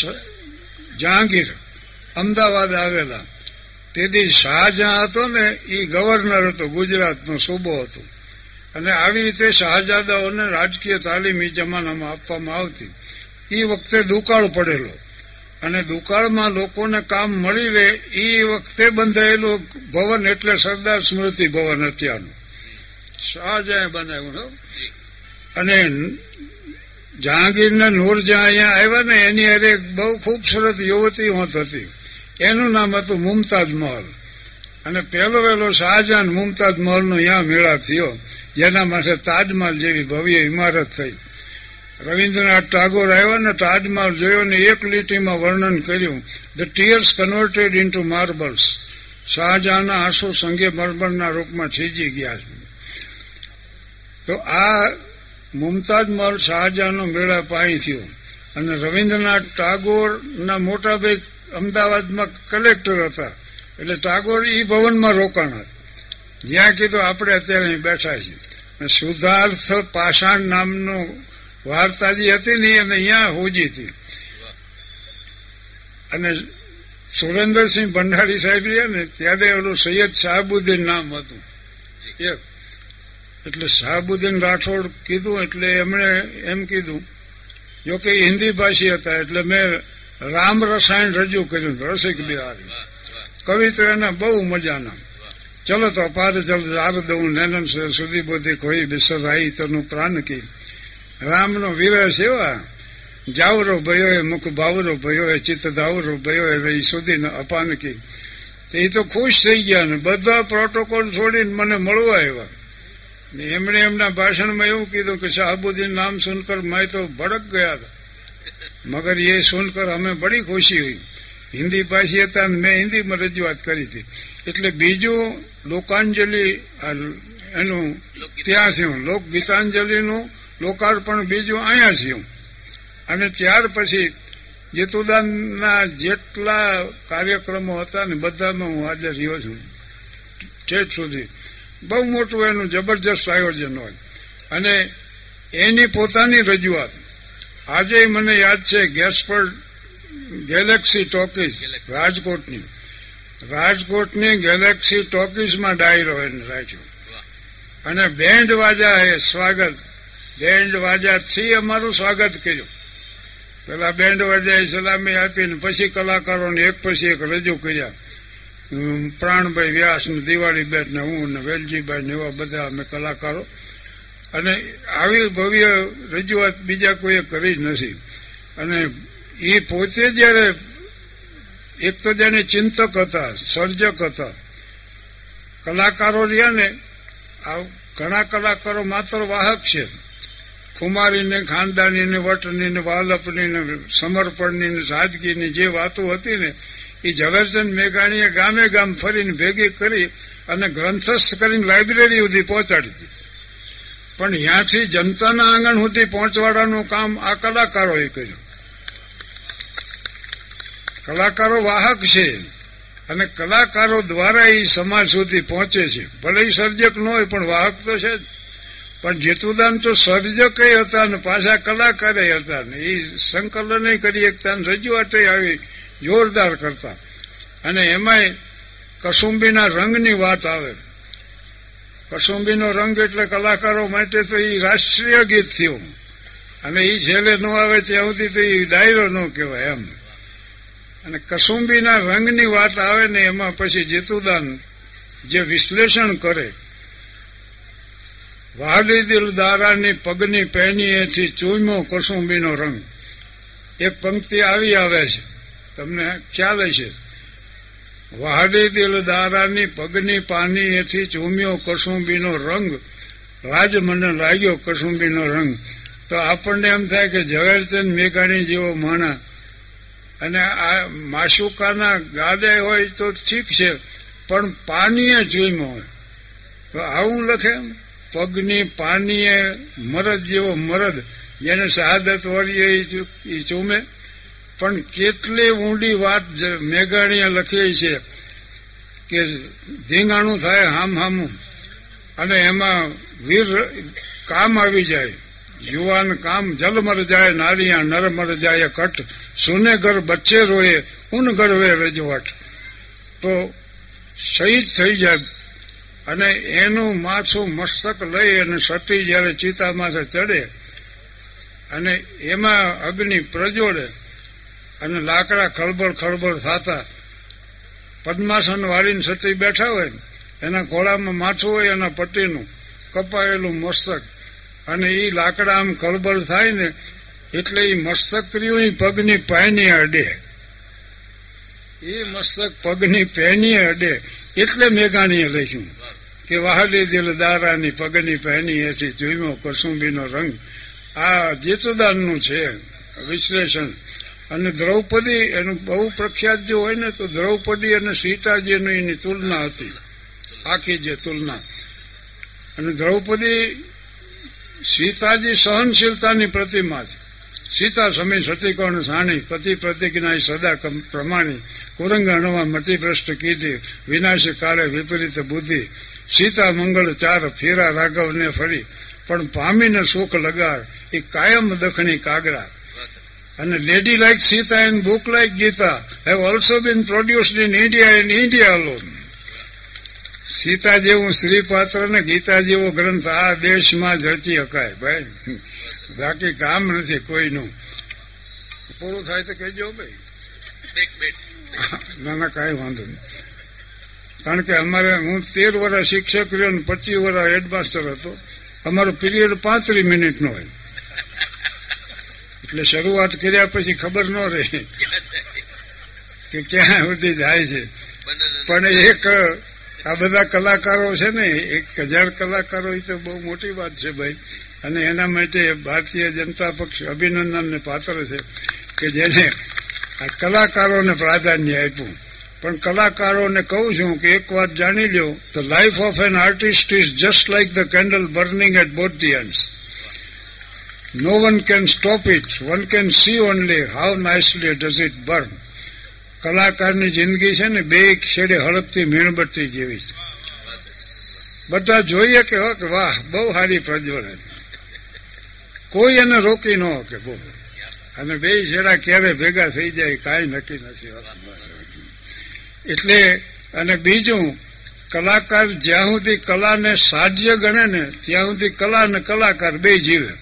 જહાંગીર અમદાવાદ આવેલા. તેથી શાહજહાં હતો ને એ ગવર્નર હતો, ગુજરાતનો સૂબો હતો. અને આવી રીતે શાહજાદાઓને રાજકીય તાલીમ એ જમાનામાં આપવામાં આવતી. એ વખતે દુકાળ પડેલો. અને દુકાળમાં લોકોને કામ મળી રહે એ વખતે બંધાયેલું ભવન એટલે સરદાર સ્મૃતિ ભવન અત્યારનું. શાહજહાં બનાવ્યું. અને જહાંગીરના નૂરજહાં અહીંયા આવ્યા ને એની અરે બહુ ખૂબસૂરત યુવતી હોત હતી. એનું નામ હતું મુમતાજ મહલ. અને પહેલો વહેલો શાહજહાન મુમતાજ મહલનો અહીંયા મેળા થયો. જેના માટે તાજમહલ જેવી ભવ્ય ઇમારત થઈ. રવિન્દ્રનાથ ટાગોર આવ્યો ને તાજમહલ જોયો ને એક લીટીમાં વર્ણન કર્યું the tears converted into marbles શાહજહાંના આંસુ સંગે મરમરના રૂપમાં છીજી ગયા છે. તો આ મુમતાજ મહલ શાહજહાંનો મેળા પાણી થયો અને રવિન્દ્રનાથ ટાગોરના મોટા ભાઈ અમદાવાદમાં કલેક્ટર હતા. એટલે ટાગોર ઈ ભવનમાં રોકાણ હતા જ્યાં કીધું, આપણે અત્યારે અહીં બેઠા છીએ. સુધાર્થ પાષાણ નામનું વાર્તાજી હતી ને એને અહીંયા હોજી હતી. અને સુરેન્દ્રસિંહ ભંડારી સાહેબ રહ્યા ને ત્યારે ઓલું સૈયદ શાહબુદ્દીન નામ હતું. એટલે શાહબુદ્દીન રાઠોડ કીધું એટલે એમણે એમ કીધું જો કે હિન્દી ભાષી હતા એટલે મેં રામ રસાયણ રજૂ કર્યું રસિક બિહારી. કવિત્ર એના બહુ મજાના. ચલો તો અપાર ચલ દાર દઉં નૈનન સુધી બધી કોઈ બિસર બિસરાઈ તનું પ્રાણ કી. રામનો વિરહ સેવા જાવરો ભયો એ મુખ ભાવરો ભયો ચિત્ત ધાવરો ભયો એ સુધીને અપાનકી એ તો ખુશ થઈ ગયા ને બધા પ્રોટોકોલ છોડીને મને મળવા આવ્યા. ને એમણે એમના ભાષણમાં એવું કીધું કે શાહબુદ્દીન નામ સુનકર મેં તો ભડક ગયા હતા. મગર એ સુનકર અમે બડી ખુશી હોઈ. હિન્દી ભાષી હતા મેં હિન્દીમાં રજૂઆત કરી હતી. એટલે બીજું લોકાંજલિ એનું ત્યાં થયું. લોકગીતાંજલિનું લોકાર્પણ બીજું અહીંયા થયું. અને ત્યાર પછી જેતુદાનના જેટલા કાર્યક્રમો હતા ને બધામાં હું હાજર રહ્યો છું. ઠેઠ સુધી. બહુ મોટું એનું જબરજસ્ત આયોજન હોય. અને એની પોતાની રજૂઆત. આજે મને યાદ છે ગેસફર્ડ ગેલેક્સી ટોકીઝ રાજકોટની. રાજકોટની ગેલેક્સી ટોકીઝમાં ડાયરો એને રાખ્યો. અને બેન્ડ વાજા એ સ્વાગત. બેન્ડ વાજાથી અમારું સ્વાગત કર્યું. પેલા બેન્ડ વાજાએ સલામી આપીને પછી કલાકારોને એક પછી એક રજૂ કર્યા. પ્રાણભાઈ વ્યાસ ને દિવાળી બેટ ને હું ને વેલજીભાઈ ને એવા બધા અમે કલાકારો. અને આવી ભવ્ય રજૂઆત બીજા કોઈએ કરી જ નથી. અને એ પોતે જયારે એક તો જેને ચિંતક હતા, સર્જક હતા, કલાકારો રહ્યા ને, આ ઘણા કલાકારો માત્ર વાહક છે. ખુમારીને ખાનદાનીને, વટનીને વટની ને વાલપની ને સમર્પણની સાદગીની જે વાતો હતી ને, એ ઝવેરચંદ મેઘાણીએ ગામે ગામ ફરીને ભેગી કરી અને ગ્રંથસ્થ કરીને લાઇબ્રેરી સુધી પહોંચાડી દીધી. પણ ત્યાંથી જનતાના આંગણ સુધી પહોંચવાડાનું કામ આ કલાકારોએ કર્યું. કલાકારો વાહક છે અને કલાકારો દ્વારા એ સમાજ સુધી પહોંચે છે. ભલે સર્જક ન હોય, પણ વાહક તો છે જ. પણ જેતુદાન તો સર્જક હતા ને પાછા કલાકારે હતા ને એ સંકલન કરી એકતા રજૂઆતે આવી જોરદાર કરતા. અને એમાંય કસુંબીના રંગની વાત આવે. કસુંબીનો રંગ એટલે કલાકારો માટે તો એ રાષ્ટ્રીય ગીત થયું. અને એ છેલ્લે ન આવે ત્યાં સુધી તો એ ડાયરો ન કહેવાય એમ. અને કસુંબીના રંગની વાત આવે ને એમાં પછી જેતુદાન જે વિશ્લેષણ કરે વાલી દિલ દારાની પગની પહેનીએથી ચૂમ્યો કસુંબીનો રંગ. એક પંક્તિ આવી આવે છે. તમને ખ્યાલ વાહડી દિલ દારાની પગની પાનીએથી ચૂમ્યો કસુંબીનો રંગ. રાજ મને લાગ્યો કસુંબીનો રંગ. તો આપણને એમ થાય કે ઝવેરચંદ મેઘાણી જેવો માણા અને આ માશુકાના ગાદે હોય તો ઠીક છે, પણ પાનીએ ચૂમ્યો હોય. તો આવું લખે એમ? પગની પાનીએ મરદ જેવો મરદ. જેને શહાદત વળીએ એ ચૂમે પણ કેટલી ઊંડી વાત મેઘાણીએ લખી છે કે ધીંગાણું થાય હામ હામું. અને એમાં વીર કામ આવી જાય. યુવાન કામ જલ મર જાય, નારિયા નર મર જાય કટ સુને ઘર બચ્ચે રોયે, ઉન ગરવે રજવટ. તો શહીદ થઈ જાય અને એનું માથું મસ્તક લઈ અને સતી જયારે ચિતા માથે ચડે અને એમાં અગ્નિ પ્રજોડે અને લાકડા ખળબળ ખળબળ થતા પદ્માસન વાળીને સતી બેઠા હોય એના ઘોડામાં માથું હોય, એના પટ્ટીનું કપાયેલું મસ્તક. અને એ લાકડા આમ ખળબળ થાય ને, એટલે એ મસ્તક કર્યું પગની પાયની અડે. એ મસ્તક પગની પહેની અડે. એટલે મેઘાણીએ લખ્યું કે વહાલી દિલ દારાની પગની પહેની એથી ધૂમ્યો કસુંબીનો રંગ. આ જેતુદાનનું છે વિશ્લેષણ. અને દ્રૌપદી એનું બહુ પ્રખ્યાત જો હોય ને તો દ્રૌપદી અને સીતાજીની એની તુલના હતી. આખી જે તુલના. અને દ્રૌપદી સીતાજી સહનશીલતાની પ્રતિમા છે. સીતા સમી સતીકોણ સાણી, પતિ પ્રતિજ્ઞા સદા પ્રમાણી કુરંગાણમાં મતિભ્રષ્ટ કીધી, વિનાશ કાળે વિપરીત બુદ્ધિ. સીતા મંગળ ચાર ફેરા રાઘવને ફરી, પણ પામીને સુખ લગાર, એ કાયમ દખણી કાગરા. અને lady like Sita and book like Gita have also been produced in India and India alone Sita જેવું શ્રીપાત્ર ને ગીતા જેવો ગ્રંથ આ દેશમાં જતી શકાય ભાઈ. બાકી કામ નથી કોઈનું. પૂરું થાય તો કહેજો ભાઈ. ના ના કાંઈ વાંધો નહીં. કારણ કે અમારે હું તેર વર્ષ શિક્ષક રહ્યો ને પચીસ વર્ષ હેડમાસ્ટર હતો. અમારો પીરિયડ પાંત્રીસ મિનિટનો હોય. એટલે શરૂઆત કર્યા પછી ખબર ન રહે કે ક્યાં સુધી જાય છે. પણ એક આ બધા કલાકારો છે ને એક હજાર કલાકારો એ તો બહુ મોટી વાત છે ભાઈ. અને એના માટે ભારતીય જનતા પક્ષ અભિનંદનને પાત્ર છે કે જેને આ કલાકારોને પ્રાધાન્ય આપ્યું. પણ કલાકારોને કહું છું કે એક વાત જાણી લ્યો the life of an artist is just like the candle burning at both the ends no one can stop it one can see only how nicely does it burn કલાકારની જિંદગી છે ને બે છેડે હળકતી મીણબત્તી જેવી છે. બધા જોઈએ કે, વાહ, બહુ સારી પ્રજ્વલન. કોઈ એને રોકી ન કે બહુ. અને બે છેડા ક્યારે ભેગા થઈ જાય, કાંઈ નક્કી નથી એટલે, અને બીજું, કલાકાર જ્યાં સુધી કલાને સાધ્ય ગણે ને, ત્યાં સુધી કલા ને કલાકાર બે જીવે.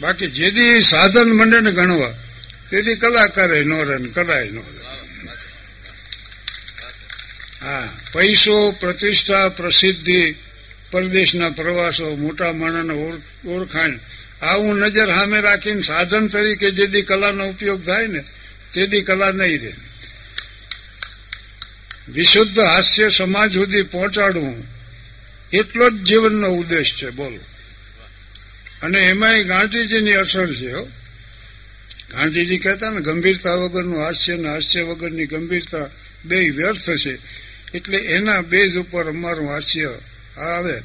બાકી જેથી સાધન મંડે ને ગણવા, તેથી કલાકારે નો રહે ને કલાએ નો રહે. હા, પૈસો, પ્રતિષ્ઠા, પ્રસિદ્ધિ, પરદેશના પ્રવાસો, મોટા માણસને ઓળખાણ આવું નજર સામે રાખીને સાધન તરીકે જે દી કલાનો ઉપયોગ થાય ને તેથી કલા નહીં રહે. વિશુદ્ધ હાસ્ય સમાજ સુધી પહોંચાડવું એટલો જ જીવનનો ઉદ્દેશ છે, બોલો. અને એમાંય ગાંધીજીની અસર છે ગાંધીજી કહેતા ને, ગંભીરતા વગરનું હાસ્ય અને હાસ્ય વગરની ગંભીરતા બે વ્યર્થ છે, એટલે એના બેઝ ઉપર અમારું હાસ્ય આવે.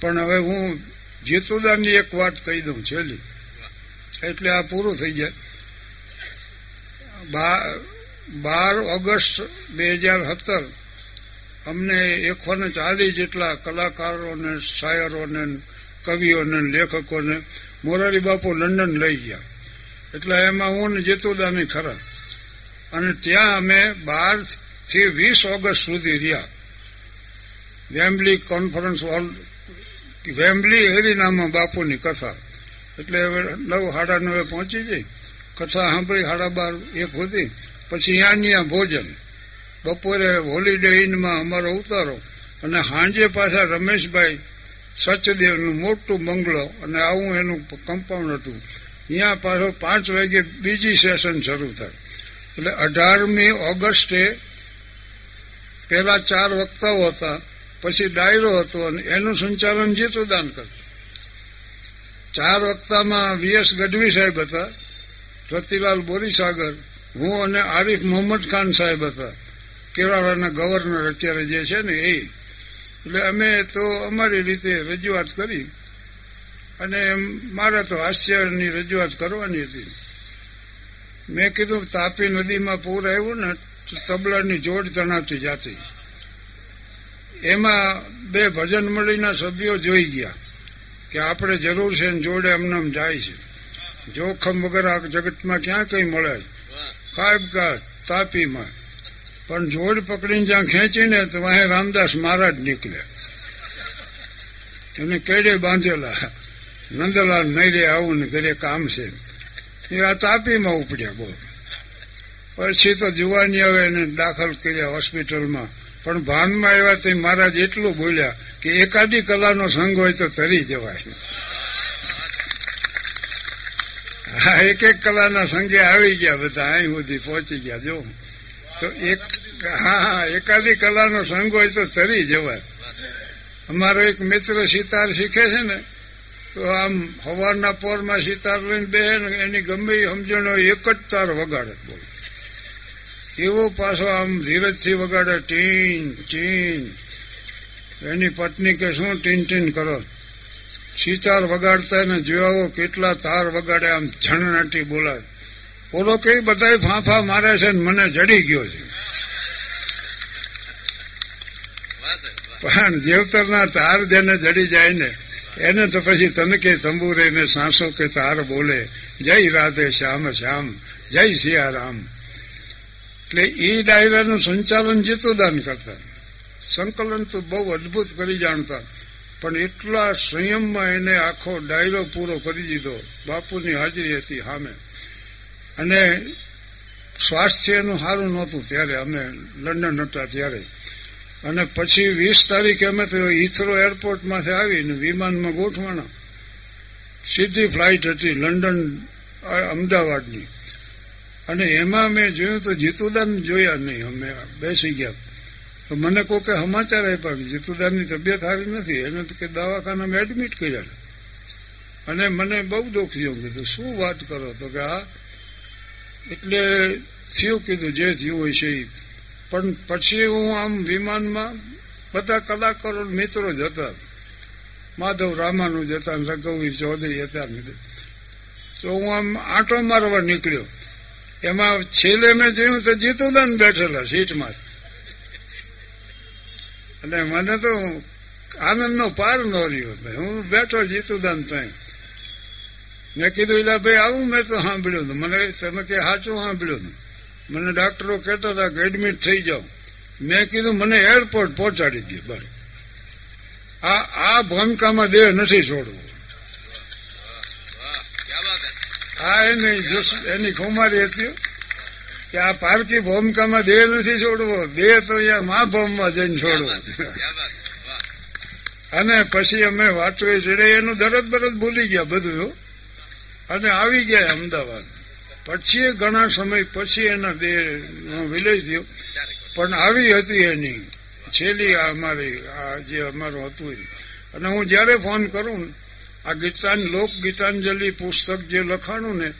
પણ હવે હું જીતુદાની એક વાત કહી દઉં છેલ્લી. એટલે આ પૂરું થઈ જાય. બાર ઓગસ્ટ બે હજાર સત્તર અમને એકસો ને ચાલીસ જેટલા કલાકારોને, શાયરોને, કવિઓને, લેખકોને મોરારી બાપુ લંડન લઈ ગયા. એટલે એમાં હું ને જીતુદાની ખરા. અને ત્યાં અમે બારથી વીસ ઓગસ્ટ સુધી રહ્યા. વેમ્બલી કોન્ફરન્સ હોલ વેમ્બલી હરિનામાં બાપુની કથા. એટલે હવે નવ સાડા નવે પહોંચી જઈ કથા સાંભળી સાડા બાર એક સુધી. પછી અહીંયા ભોજન. બપોરે હોલિડે ઇનમાં અમારો ઉતારો. અને સાંજે પાછા રમેશભાઈ સચદેવનું મોટું બંગલો અને આવું એનું કમ્પાઉન્ડ હતું. અહીંયા પાછો પાંચ વાગે બીજી સેશન શરૂ થાય. એટલે અઢારમી ઓગસ્ટે પહેલા ચાર વક્તાઓ હતા. પછી ડાયરો હતો અને એનું સંચાલન જીતુદાન કરતું. ચાર વક્તામાં વીએસ ગઢવી સાહેબ હતા, રતિલાલ બોરીસાગર, હું અને આરિફ મોહમ્મદ ખાન સાહેબ હતા. કેરાલાના ગવર્નર અત્યારે જે છે ને એ. એટલે અમે તો અમારી રીતે રજૂઆત કરી અને મારે તો હાસ્યની રજૂઆત કરવાની હતી. મેં કીધું, તાપી નદીમાં પૂર આવ્યું ને તબલાની જોડ તણાતી જાતી. એમાં બે ભજન મળીના સભ્યો જોઈ ગયા કે આપણે જરૂર છે ને જોડે એમનેમ જાય છે. જોખમ વગર આ જગતમાં ક્યાં કઈ મળે? છે કાયબ કા તાપીમાં. પણ જોડ પકડીને જ્યાં ખેંચીને તો વાહે રામદાસ મહારાજ નીકળ્યા. એને કેડે બાંધેલા? નંદલાલ નહીં રે આવું ને ઘરે કામ છે. એ આ તાપીમાં ઉપડ્યા બહુ પછી તો જુવાની આવે એને દાખલ કર્યા હોસ્પિટલમાં. પણ ભાનમાં એવા તે મહારાજ એટલું બોલ્યા કે એકાદી કલાનો સંગ હોય તો તરી જવાય હા, એક એક કલાના સંગે આવી ગયા બધા, અહીં સુધી પહોંચી ગયા. જો, તો એક, હા એકાદી કલાનો સંગ હોય તો તરી જવાય અમારો એક મિત્ર સિતાર શીખે છે ને, તો આમ સવારના પોરમાં સિતાર લઈને બે એની ગમે સમજણ હોય એક જ તાર વગાડે બોલ. એવો પાછો આમ ધીરજથી વગાડે, ટીન ટીન. એની પત્ની કે શું ટીન ટીન કરો? સિતાર વગાડતા ને જોવો કેટલા તાર વગાડે, આમ ઝણનાટી બોલાય. બોલો, કઈ બધા ફાંફા મારે છે ને મને જડી ગયો છે. પણ દેવતરના તાર જેને જડી જાય ને, એને તો પછી તને કે તંબુરે ને સાંસો કે તાર બોલે. જય રાધે શ્યામ શ્યામ. જય સિયારામ. એટલે એ ડાયરાનું સંચાલન જીતુદાન કરતા. સંકલન તો બહુ અદભુત કરી જાણતા. પણ એટલા સંયમમાં એને આખો ડાયરો પૂરો કરી દીધો. બાપુની હાજરી હતી સામે. અને સ્વાસ્થ્યનું સારું નહોતું ત્યારે. અમે લંડન હતા ત્યારે. અને પછી વીસ તારીખે અમે તો હિથરો એરપોર્ટમાંથી આવીને વિમાનમાં ગોઠવાણા. સીધી ફ્લાઇટ હતી લંડન અમદાવાદની. અને એમાં મેં જોયું તો જીતુદાન જોયા નહીં. અમે બેસી ગયા. તો મને કોઈ કે સમાચાર આપ્યા કે જીતુદાનની તબિયત સારી નથી. એને કે દવાખાનામાં એડમિટ કર્યા અને મને બહુ દુઃખ થયું. કીધું, શું વાત કરો તો કે આ એટલે થયું કીધું, જે થયું હોય છે એ પણ પછી હું આમ વિમાનમાં બધા કલાકારો મિત્રો જ હતા. માધવ રામાનું જ હતા રઘુવીર ચૌધરી હતા તો હું આમ આંટો મારવા નીકળ્યો. એમાં છેલ્લે મેં જોયું તો જીતુદાન બેઠેલા સીટમાં. અને મને તો આનંદનો પાર ન રહ્યો હું બેઠો જીતુદાન ત્યાં મેં કીધું એટલે ભાઈ આવું મેં તો સાંભળ્યું હતું મને તમે કે સાચું સાંભળ્યું હતું મને ડોક્ટરો કહેતા હતા કે એડમિટ થઈ જાઓ. મેં કીધું, મને એરપોર્ટ પહોંચાડી દે બસ. આ આ ભૂમિકામાં દેહ નથી છોડવો. આ એની એની ખુમારી હતી. કે આ પારકી ભૂમિકામાં દેહ નથી છોડવો. દેહ તો અહીંયા મા ભૂમમાં જઈને છોડવો. અને પછી અમે વાંચવે ચડે એનું દરદ બરદ ભૂલી ગયા બધું. અને આવી ગયા અમદાવાદ. પછી ઘણા સમય પછી એના દેહ વિલય થયો. પણ આવી હતી એની. છેલ્લી અમારી આ જે અમારું હતું અને હું જયારે ફોન કરું આ ગીતાન લોક ગીતાંજલિ પુસ્તક જે લખાણું ને,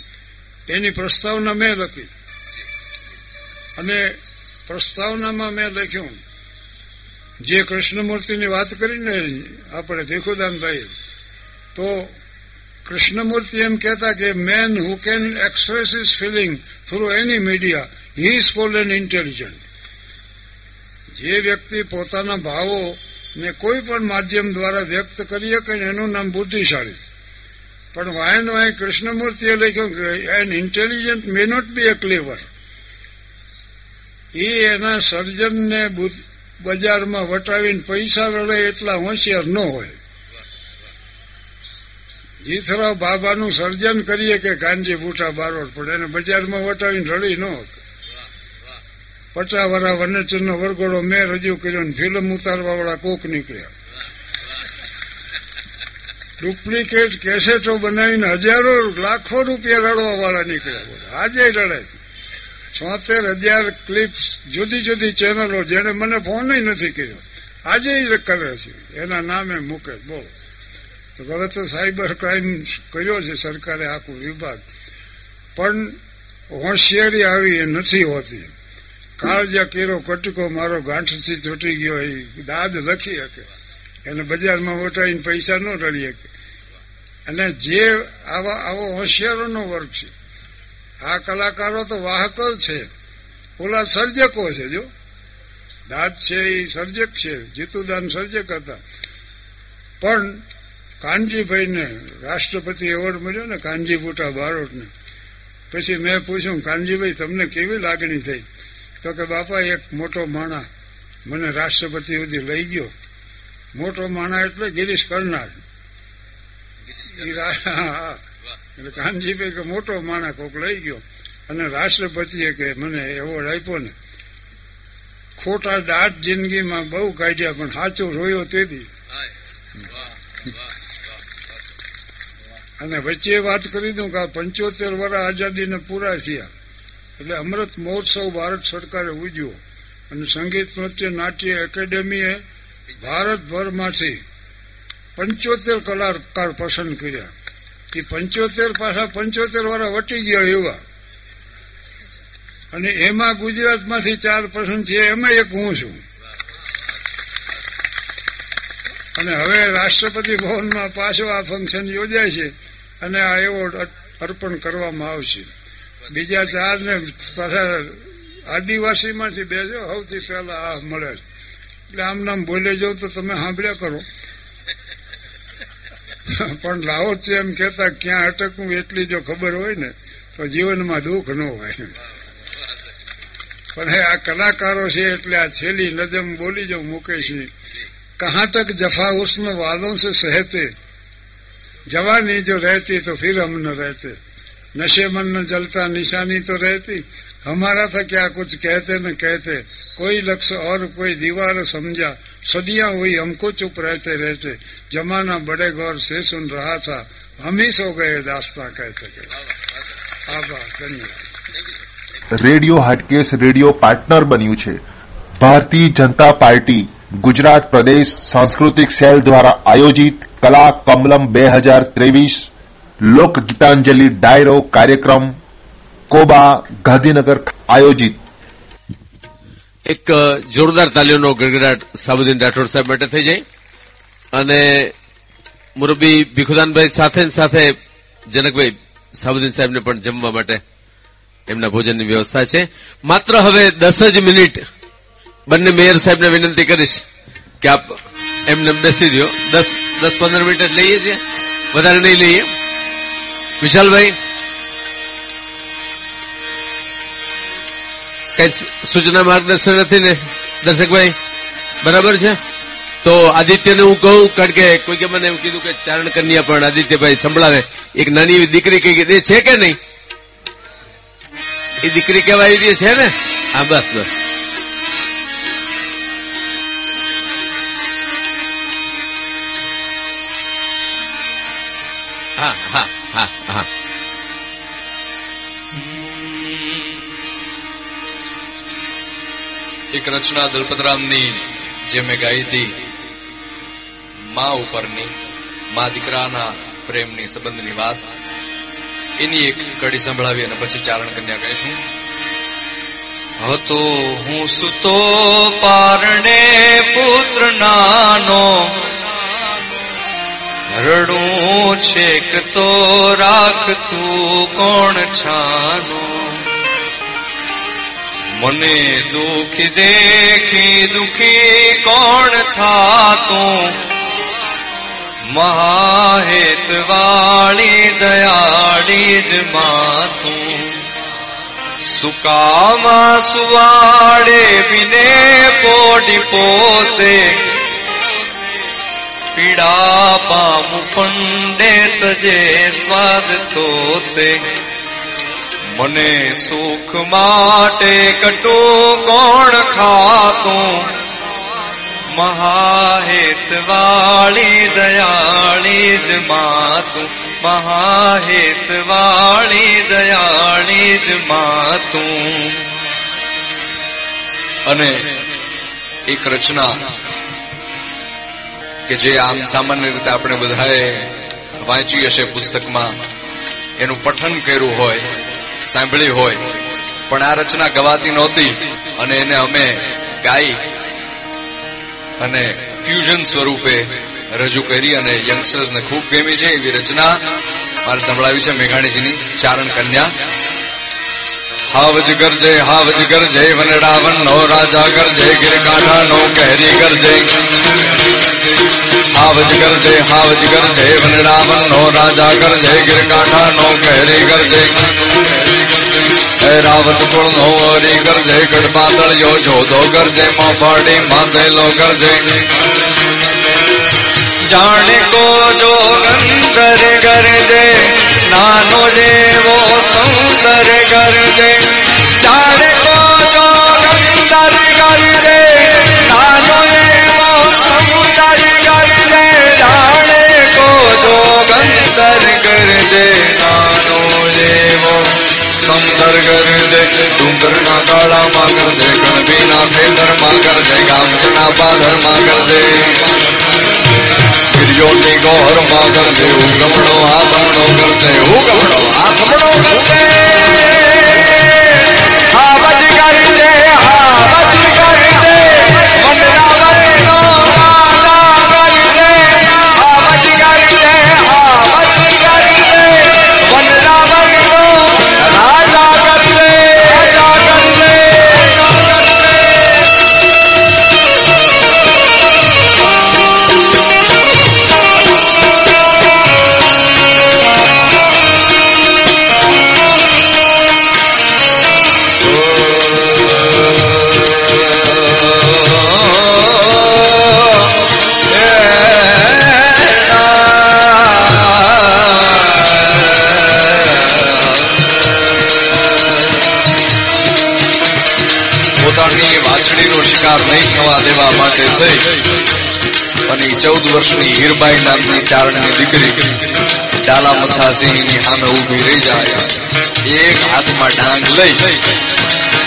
એની પ્રસ્તાવના મેં લખી. અને પ્રસ્તાવનામાં મેં લખ્યું, જે કૃષ્ણમૂર્તિની વાત કરીને આપણે ભીખુદાનભાઈ તો કૃષ્ણમૂર્તિ એમ કહેતા કે man who can express his feeling through any media he is called an intelligent જે વ્યક્તિ પોતાના ભાવો ને કોઈ પણ માધ્યમ દ્વારા વ્યક્ત કરી શકે ને એનું નામ બુદ્ધિશાળી. પણ વાયન વાય કૃષ્ણમૂર્તિએ લખ્યું કે an intelligent may not be a clever એ એના સર્જનને બજારમાં વટાવીને પૈસા રડે એટલા હોશિયાર ન હોય. જીથરાવ બાબાનું સર્જન કરીએ કે ગાંધી બુટા બારોટ પડે, એને બજારમાં વટાવીને રડી ન પચાસ વરા વનેચરનો વરઘોડો મેં રજૂ કર્યો ને ફિલ્મ ઉતારવા વાળા કોક નીકળ્યા. ડુપ્લિકેટ કેસેટો બનાવીને હજારો લાખો રૂપિયા રડવા વાળા નીકળ્યા આજે રડે છોતેર હજાર ક્લિપ્સ જુદી જુદી ચેનલો જેને મને ફોન નથી કર્યો. આજે કરે છે. એના નામે મૂકે બોલો. તો હવે તો સાયબર ક્રાઇમ કર્યો છે સરકારે આખું વિભાગ. પણ હોશિયારી આવી એ નથી હોતી. કાળજા કેરો કટકો મારો ગાંઠથી તૂટી ગયો, એ દાદ લખી શકે. એને બજારમાં વટાઈને પૈસા ન રડી શકે. અને જે આવા આવો હોશિયારોનો વર્ગ છે, આ કલાકારો તો વાહકો છે. ઓલા સર્જકો છે, જો. દાદ છે એ સર્જક છે, જીતુદાન સર્જક હતા. પણ કાનજીભાઈને રાષ્ટ્રપતિ એવોર્ડ મળ્યો ને, કાનજી બુટા બારોટને. પછી મેં પૂછ્યું, કાનજીભાઈ, તમને કેવી લાગણી થઈ? તો કે બાપા એક મોટો માણા મને રાષ્ટ્રપતિ સુધી લઈ ગયો. મોટો માણા એટલે ગિરીશ કરનાર. એટલે કાનજીભાઈ કે મોટો માણા કોક લઈ ગયો. અને રાષ્ટ્રપતિએ કે મને એવોર્ડ આપ્યો ને. ખોટા દાંત જિંદગીમાં બહુ કાઢ્યા પણ સાચો રોયો તેથી. અને વચ્ચે વાત કરી દઉં કે આ પંચોતેર વર્ષ આઝાદીને પૂરા થયા. એટલે અમૃત મહોત્સવ ભારત સરકારે ઉજવ્યો. અને સંગીત નૃત્ય, નાટ્ય એકેડેમીએ ભારતભરમાંથી પંચોતેર કલાકાર પસંદ કર્યા. એ પંચોતેર પાછા પંચોતેર વાળા વટી ગયા એવા. અને એમાં ગુજરાતમાંથી ચાર પસંદ છે એમાં એક હું છું. અને હવે રાષ્ટ્રપતિ ભવનમાં પાછો આ ફંક્શન યોજાય છે. અને આ એવોર્ડ અર્પણ કરવામાં આવશે. બીજા ચાર ને પાછા આદિવાસીમાંથી બેજો સૌથી પહેલા આ મળે છે. એટલે આમ નામ બોલે જાવ તો તમે સાંભળ્યા કરો. પણ લાવો છે એમ કેતા ક્યાં અટકવું એટલી જો ખબર હોય ને, તો જીવનમાં દુઃખ ન હોય. પણ આ કલાકારો છે એટલે આ છેલ્લી નજમ બોલી જાઉં મુકેશની કહા તક જફા ઉષ્ણ વાદો સે સહેતે? જવાની જો રહેતી તો ફિર હમ ન રહેતે? नशे मन न जलता निशानी तो रहती हमारा था क्या कुछ कहते न कहते कोई लक्ष्य और कोई दीवार समझा सदियां हुई हमको चुप रहते रहते जमाना बड़े गौर से सुन रहा था हम ही सो गए दास्ता कहते आभार धन्यवाद રેડિયો હાટકેસ રેડિયો પાર્ટનર બન્યું છે ભારતીય જનતા પાર્ટી ગુજરાત પ્રદેશ સાંસ્કૃતિક સેલ દ્વારા આયોજિત કલા કમલમ બે હજાર ત્રેવીસ લોક ગીતાંજલિ ડાયરો કાર્યક્રમ કોબા ગાંધીનગર આયોજિત. એક જોરદાર તાલીઓનો ગડગડાટ સાબુદ્દીન રાઠોડ સાહેબ માટે થઈ જાય. અને મુરબી ભીખુદાનભાઈ સાથે સાથે જનકભાઈ સાબુદ્દીન સાહેબને પણ જમવા માટે એમના ભોજનની વ્યવસ્થા છે. માત્ર હવે દસ જ મિનિટ બંને મેયર સાહેબને વિનંતી કરીશ કે આપ એમને બેસી દો દસ દસ પંદર મિનિટ લઈએ છીએ. વધારે નહીં લઈએ. વિશાલભાઈ, કઈ સૂચના માર્ગદર્શન નથી ને, દર્શકભાઈ? બરાબર છે? તો આદિત્યને હું કહું, કારણ કે કોઈકે મને એવું કીધું કે ચારણ કન્યા પણ આદિત્યભાઈ સંભળાવે. એક નાની એવી દીકરી કઈ એ છે કે નહીં? એ દીકરી કહેવાય એવી છે ને? હા, બસ બસ. હા હા. એક રચના દલપતરામની જે મેં ગાઈ હતી, મા ઉપરની, મા દીકરાના પ્રેમની સંબંધની વાત, એની એક કડી સંભળાવી અને પછી ચારણ કન્યા કહીશું હતો હું સુતો પારણે પુત્ર નાનો રડું છેક તો રાખતું કોણ છાનો? મને દુખી દેખી દુખી કોણ થાતું? મહાહેત વાળી દયાળી જ માતું સુકામાં સુવાડે બિને પોડી પોતે. પીડા પામું પંડે તજે સ્વાદ તોતે મને સુખ માટે કટો કોણ ખાતું? મહાહેત વાળી દયાળી જ માતું. મહાહેત વાળી દયાળી જ માતું. અને એક રચના કે જે આમ સામાન્ય રીતે આપણે બધાએ વાંચી હશે પુસ્તકમાં. એનું પઠન કર્યું હોય. સાંભળી હોય. પણ આ રચના ગવાતી નહોતી અને એને અમે ગાઈ અને ફ્યુઝન સ્વરૂપે રજૂ કરી અને યંગસ્ટર્સને ખૂબ ગમી છે એવી રચના. મારે સંભળાવી છે મેઘાણીજીની ચારણ કન્યા. હાવજ ગરજે હાવજ ગરજે વનડાવન નો રાજા ગરજે ગિરકાંઠા નો કહેરી ગરજે હાવજ ગરજે હાવજ ગરજે વનડાવન નો રાજા ગરજે ગિરકાંઠા નો કહેરી ગરજે રાવત કુળ નો હરી ગરજે ગઢપા તળિયો જોધો ગરજે મોફાડી માંધેલો ગરજે જાણે કો જો કર દે નાનો જેવો સુંદર ગરજે જાણે કો જો ગોહરમાં ગરજે ઉગમણો આભમણો ગરજે ઉગમણો વર્ષની હીરબાઈ નામની ચારણની દીકરી ડાલા મથાસિંહની સામે ઊભી રહી જાય. એક હાથમાં ડાંગ લઈ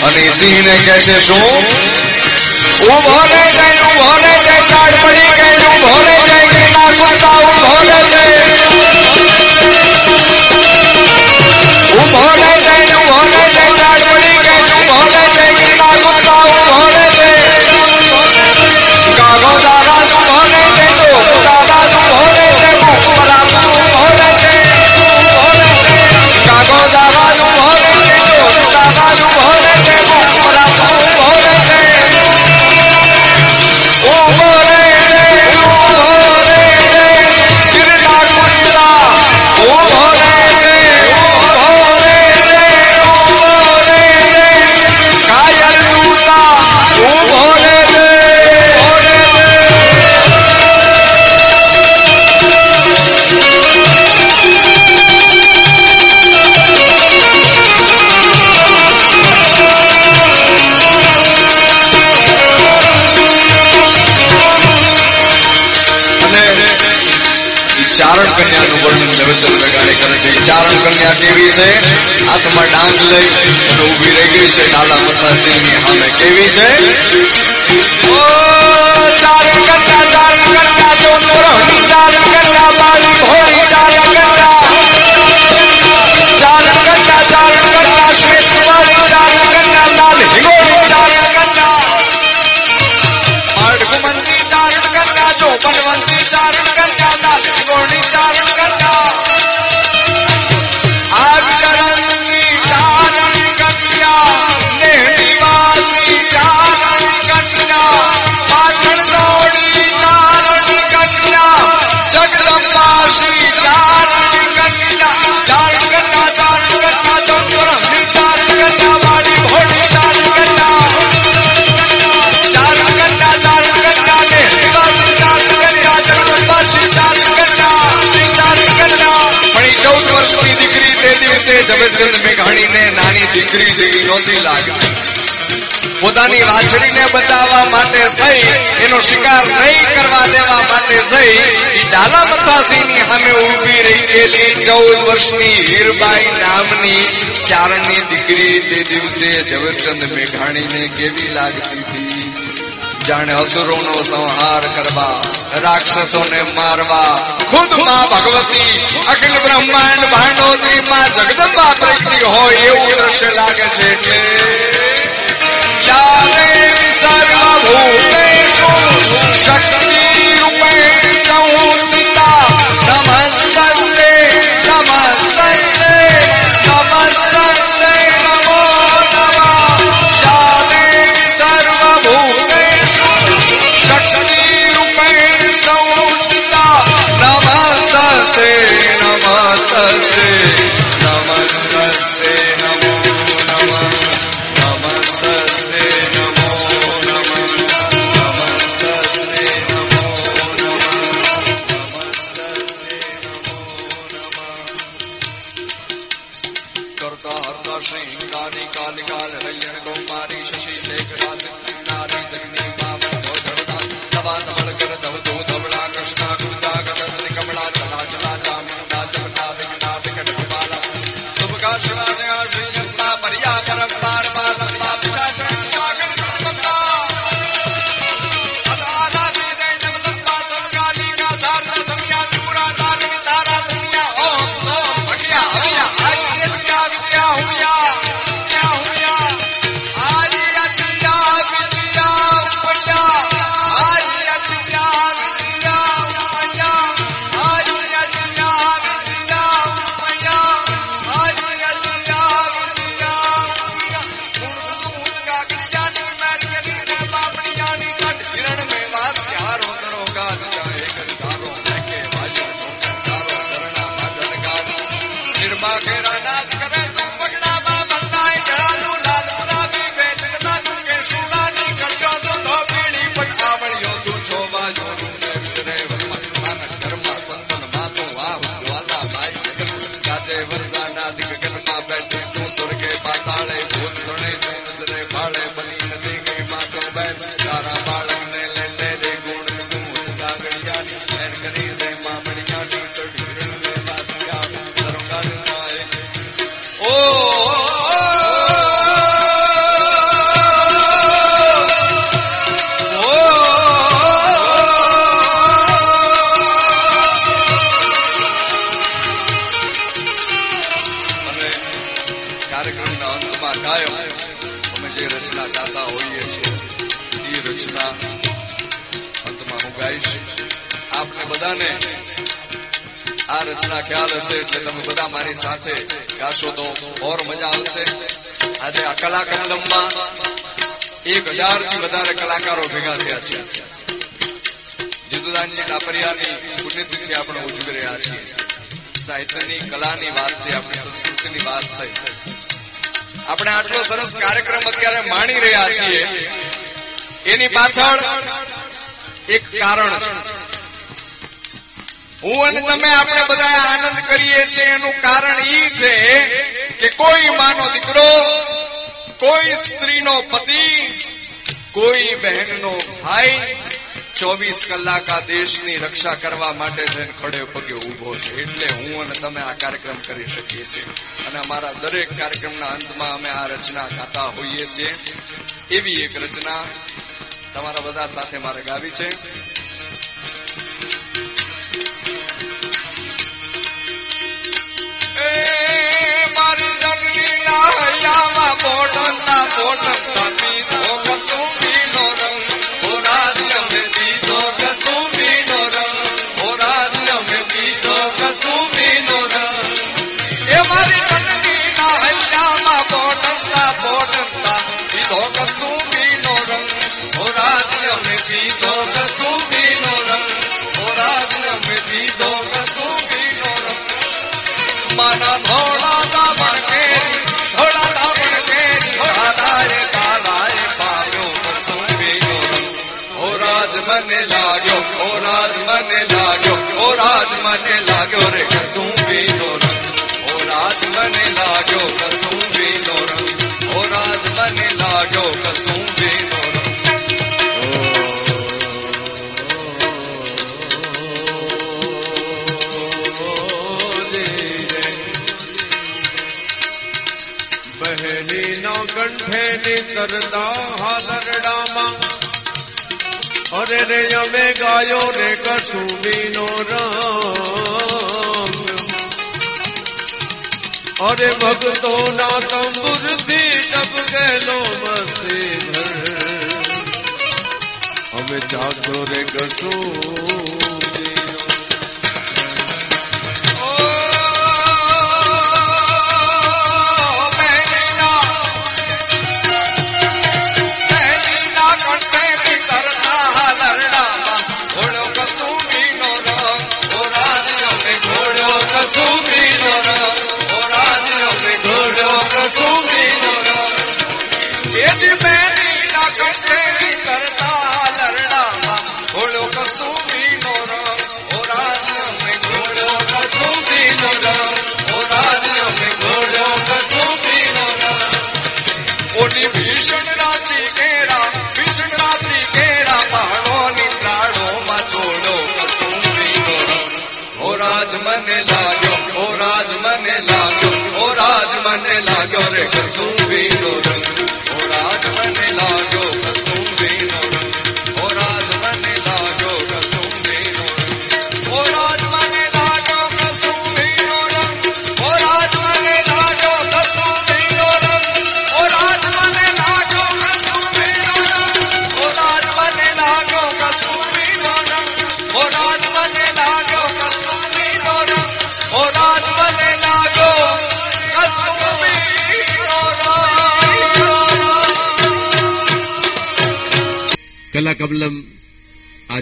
અને સિંહને કહે છે, શું? ઊભો રે જઈ ઊભો રે જઈ કાળ પડી ગઈ ઊભો રે જઈ ગીરના કુંતા ઊભો રે જઈ. ઊભો રે કન્યા દેવી છે? હાથમાં ડાંગ લઈ અને ઊભી રહી ગઈ છે. ડાલા મથા સિંહની સામે. કેવી છે? ઓ ચારણ કન્યા દીકરી જેવી નહોતી લાગતી. પોતાની વાછડીને બચાવવા માટે થઈ, એનો શિકાર નહીં કરવા દેવા માટે થઈ એ ડાલા મથાસીની સામે ઊભી રહી ગયેલી ચૌદ વર્ષની હીરબાઈ નામની ચારણની દીકરી તે દિવસે ઝવેરચંદ મેઘાણીને કેવી લાગતી હતી? જાણે અસુરોનો સંહાર કરવા, રાક્ષસોને મારવા ખુદમાં ભગવતી અખિલ બ્રહ્માંડ ભાંડોદરી માં જગદંબા પ્રગટી હોય એવું દ્રશ્ય લાગે છે એટલે યાદે સર્વભૂતેષુ શક્તિરૂપેણ સંસ્થિતા એક હજારથી વધારે કલાકારો ભેગા થયા છે. જીતુદાનજી ટાપરિયાની પુણ્યતિથિ આપણે ઉજવી રહ્યા છીએ. સાહિત્યની, કલાની વાત થઈ, આપણી સંસ્કૃતિની વાત થઈ. આપણે આટલો સરસ કાર્યક્રમ અત્યારે માણી રહ્યા છીએ. એની પાછળ એક કારણ છે. હું અને તમે આપણે બધા આનંદ કરીએ છીએ. એનું કારણ એ છે કે કોઈ માનો દીકરો, કોઈ સ્ત્રીનો પતિ કોઈ બહેનનો ભાઈ ચોવીસ કલાક આ દેશની રક્ષા કરવા માટે થઈને ખડે પગે ઊભો છે. એટલે હું અને તમે આ કાર્યક્રમ કરી શકીએ છીએ. અને અમારા દરેક કાર્યક્રમના અંતમાં અમે આ રચના ગાતા હોઈએ છીએ. એવી એક રચના તમારા બધા સાથે મારે ગાવી છે. મારી મને લાગ્યો, ઓ રાજ મને લાગ્યો, ઓ રાજ મને લાગ્યો રે કસું બીનો ઓ રાજ મને લાગ્યો કસું બીનો ઓ રાજ મને લાગ્યો કસું બહેની નો કંઠે ની કરતા હાલરડામાં અરે રે, અમે ગાયો રે, કસુબીનો રંગ. અરે ભક્તો ના તંબુરથી ટપકેલો મસ્તી ભર અમે જાગો રે, કસુબીનો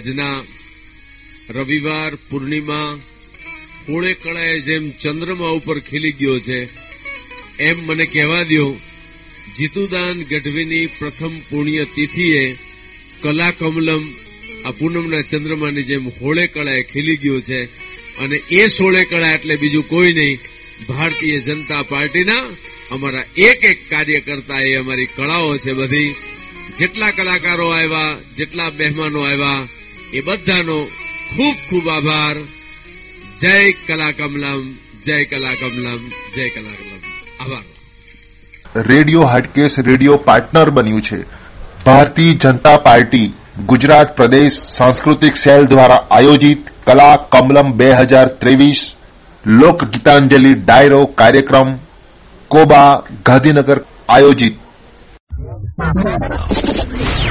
આજના રવિવાર પૂર્ણિમા હોળે કળાએ જેમ ચંદ્રમા ઉપર ખીલી ગયો છે, એમ મને કહેવા દો જીતુદાન ગઢવીની પ્રથમ પુણ્ય તિથિએ કલાકમલમ આ પૂનમના ચંદ્રમાની જેમ હોળે કળાએ ખીલી ગયો છે અને એ સોળે કળા એટલે બીજું કોઈ નહીં, ભારતીય જનતા પાર્ટીના અમારા એક એક કાર્યકર્તા એ અમારી કળાઓ છે બધી. જેટલા કલાકારો આવ્યા, જેટલા મહેમાનો આવ્યા એ બધાનો ખૂબ ખૂબ આભાર. જય કલાકમલમ જય કલાકમલમ જય કલાકમલમ. આભાર. રેડિયો હાટકેસ રેડિયો પાર્ટનર બન્યું છે. ભારતીય જનતા પાર્ટી ગુજરાત પ્રદેશ સાંસ્કૃતિક સેલ દ્વારા આયોજિત કલા કમલમ બે હજાર ત્રેવીસ લોક ગીતાંજલિ ડાયરો કાર્યક્રમ કોબા ગાંધીનગર આયોજિત.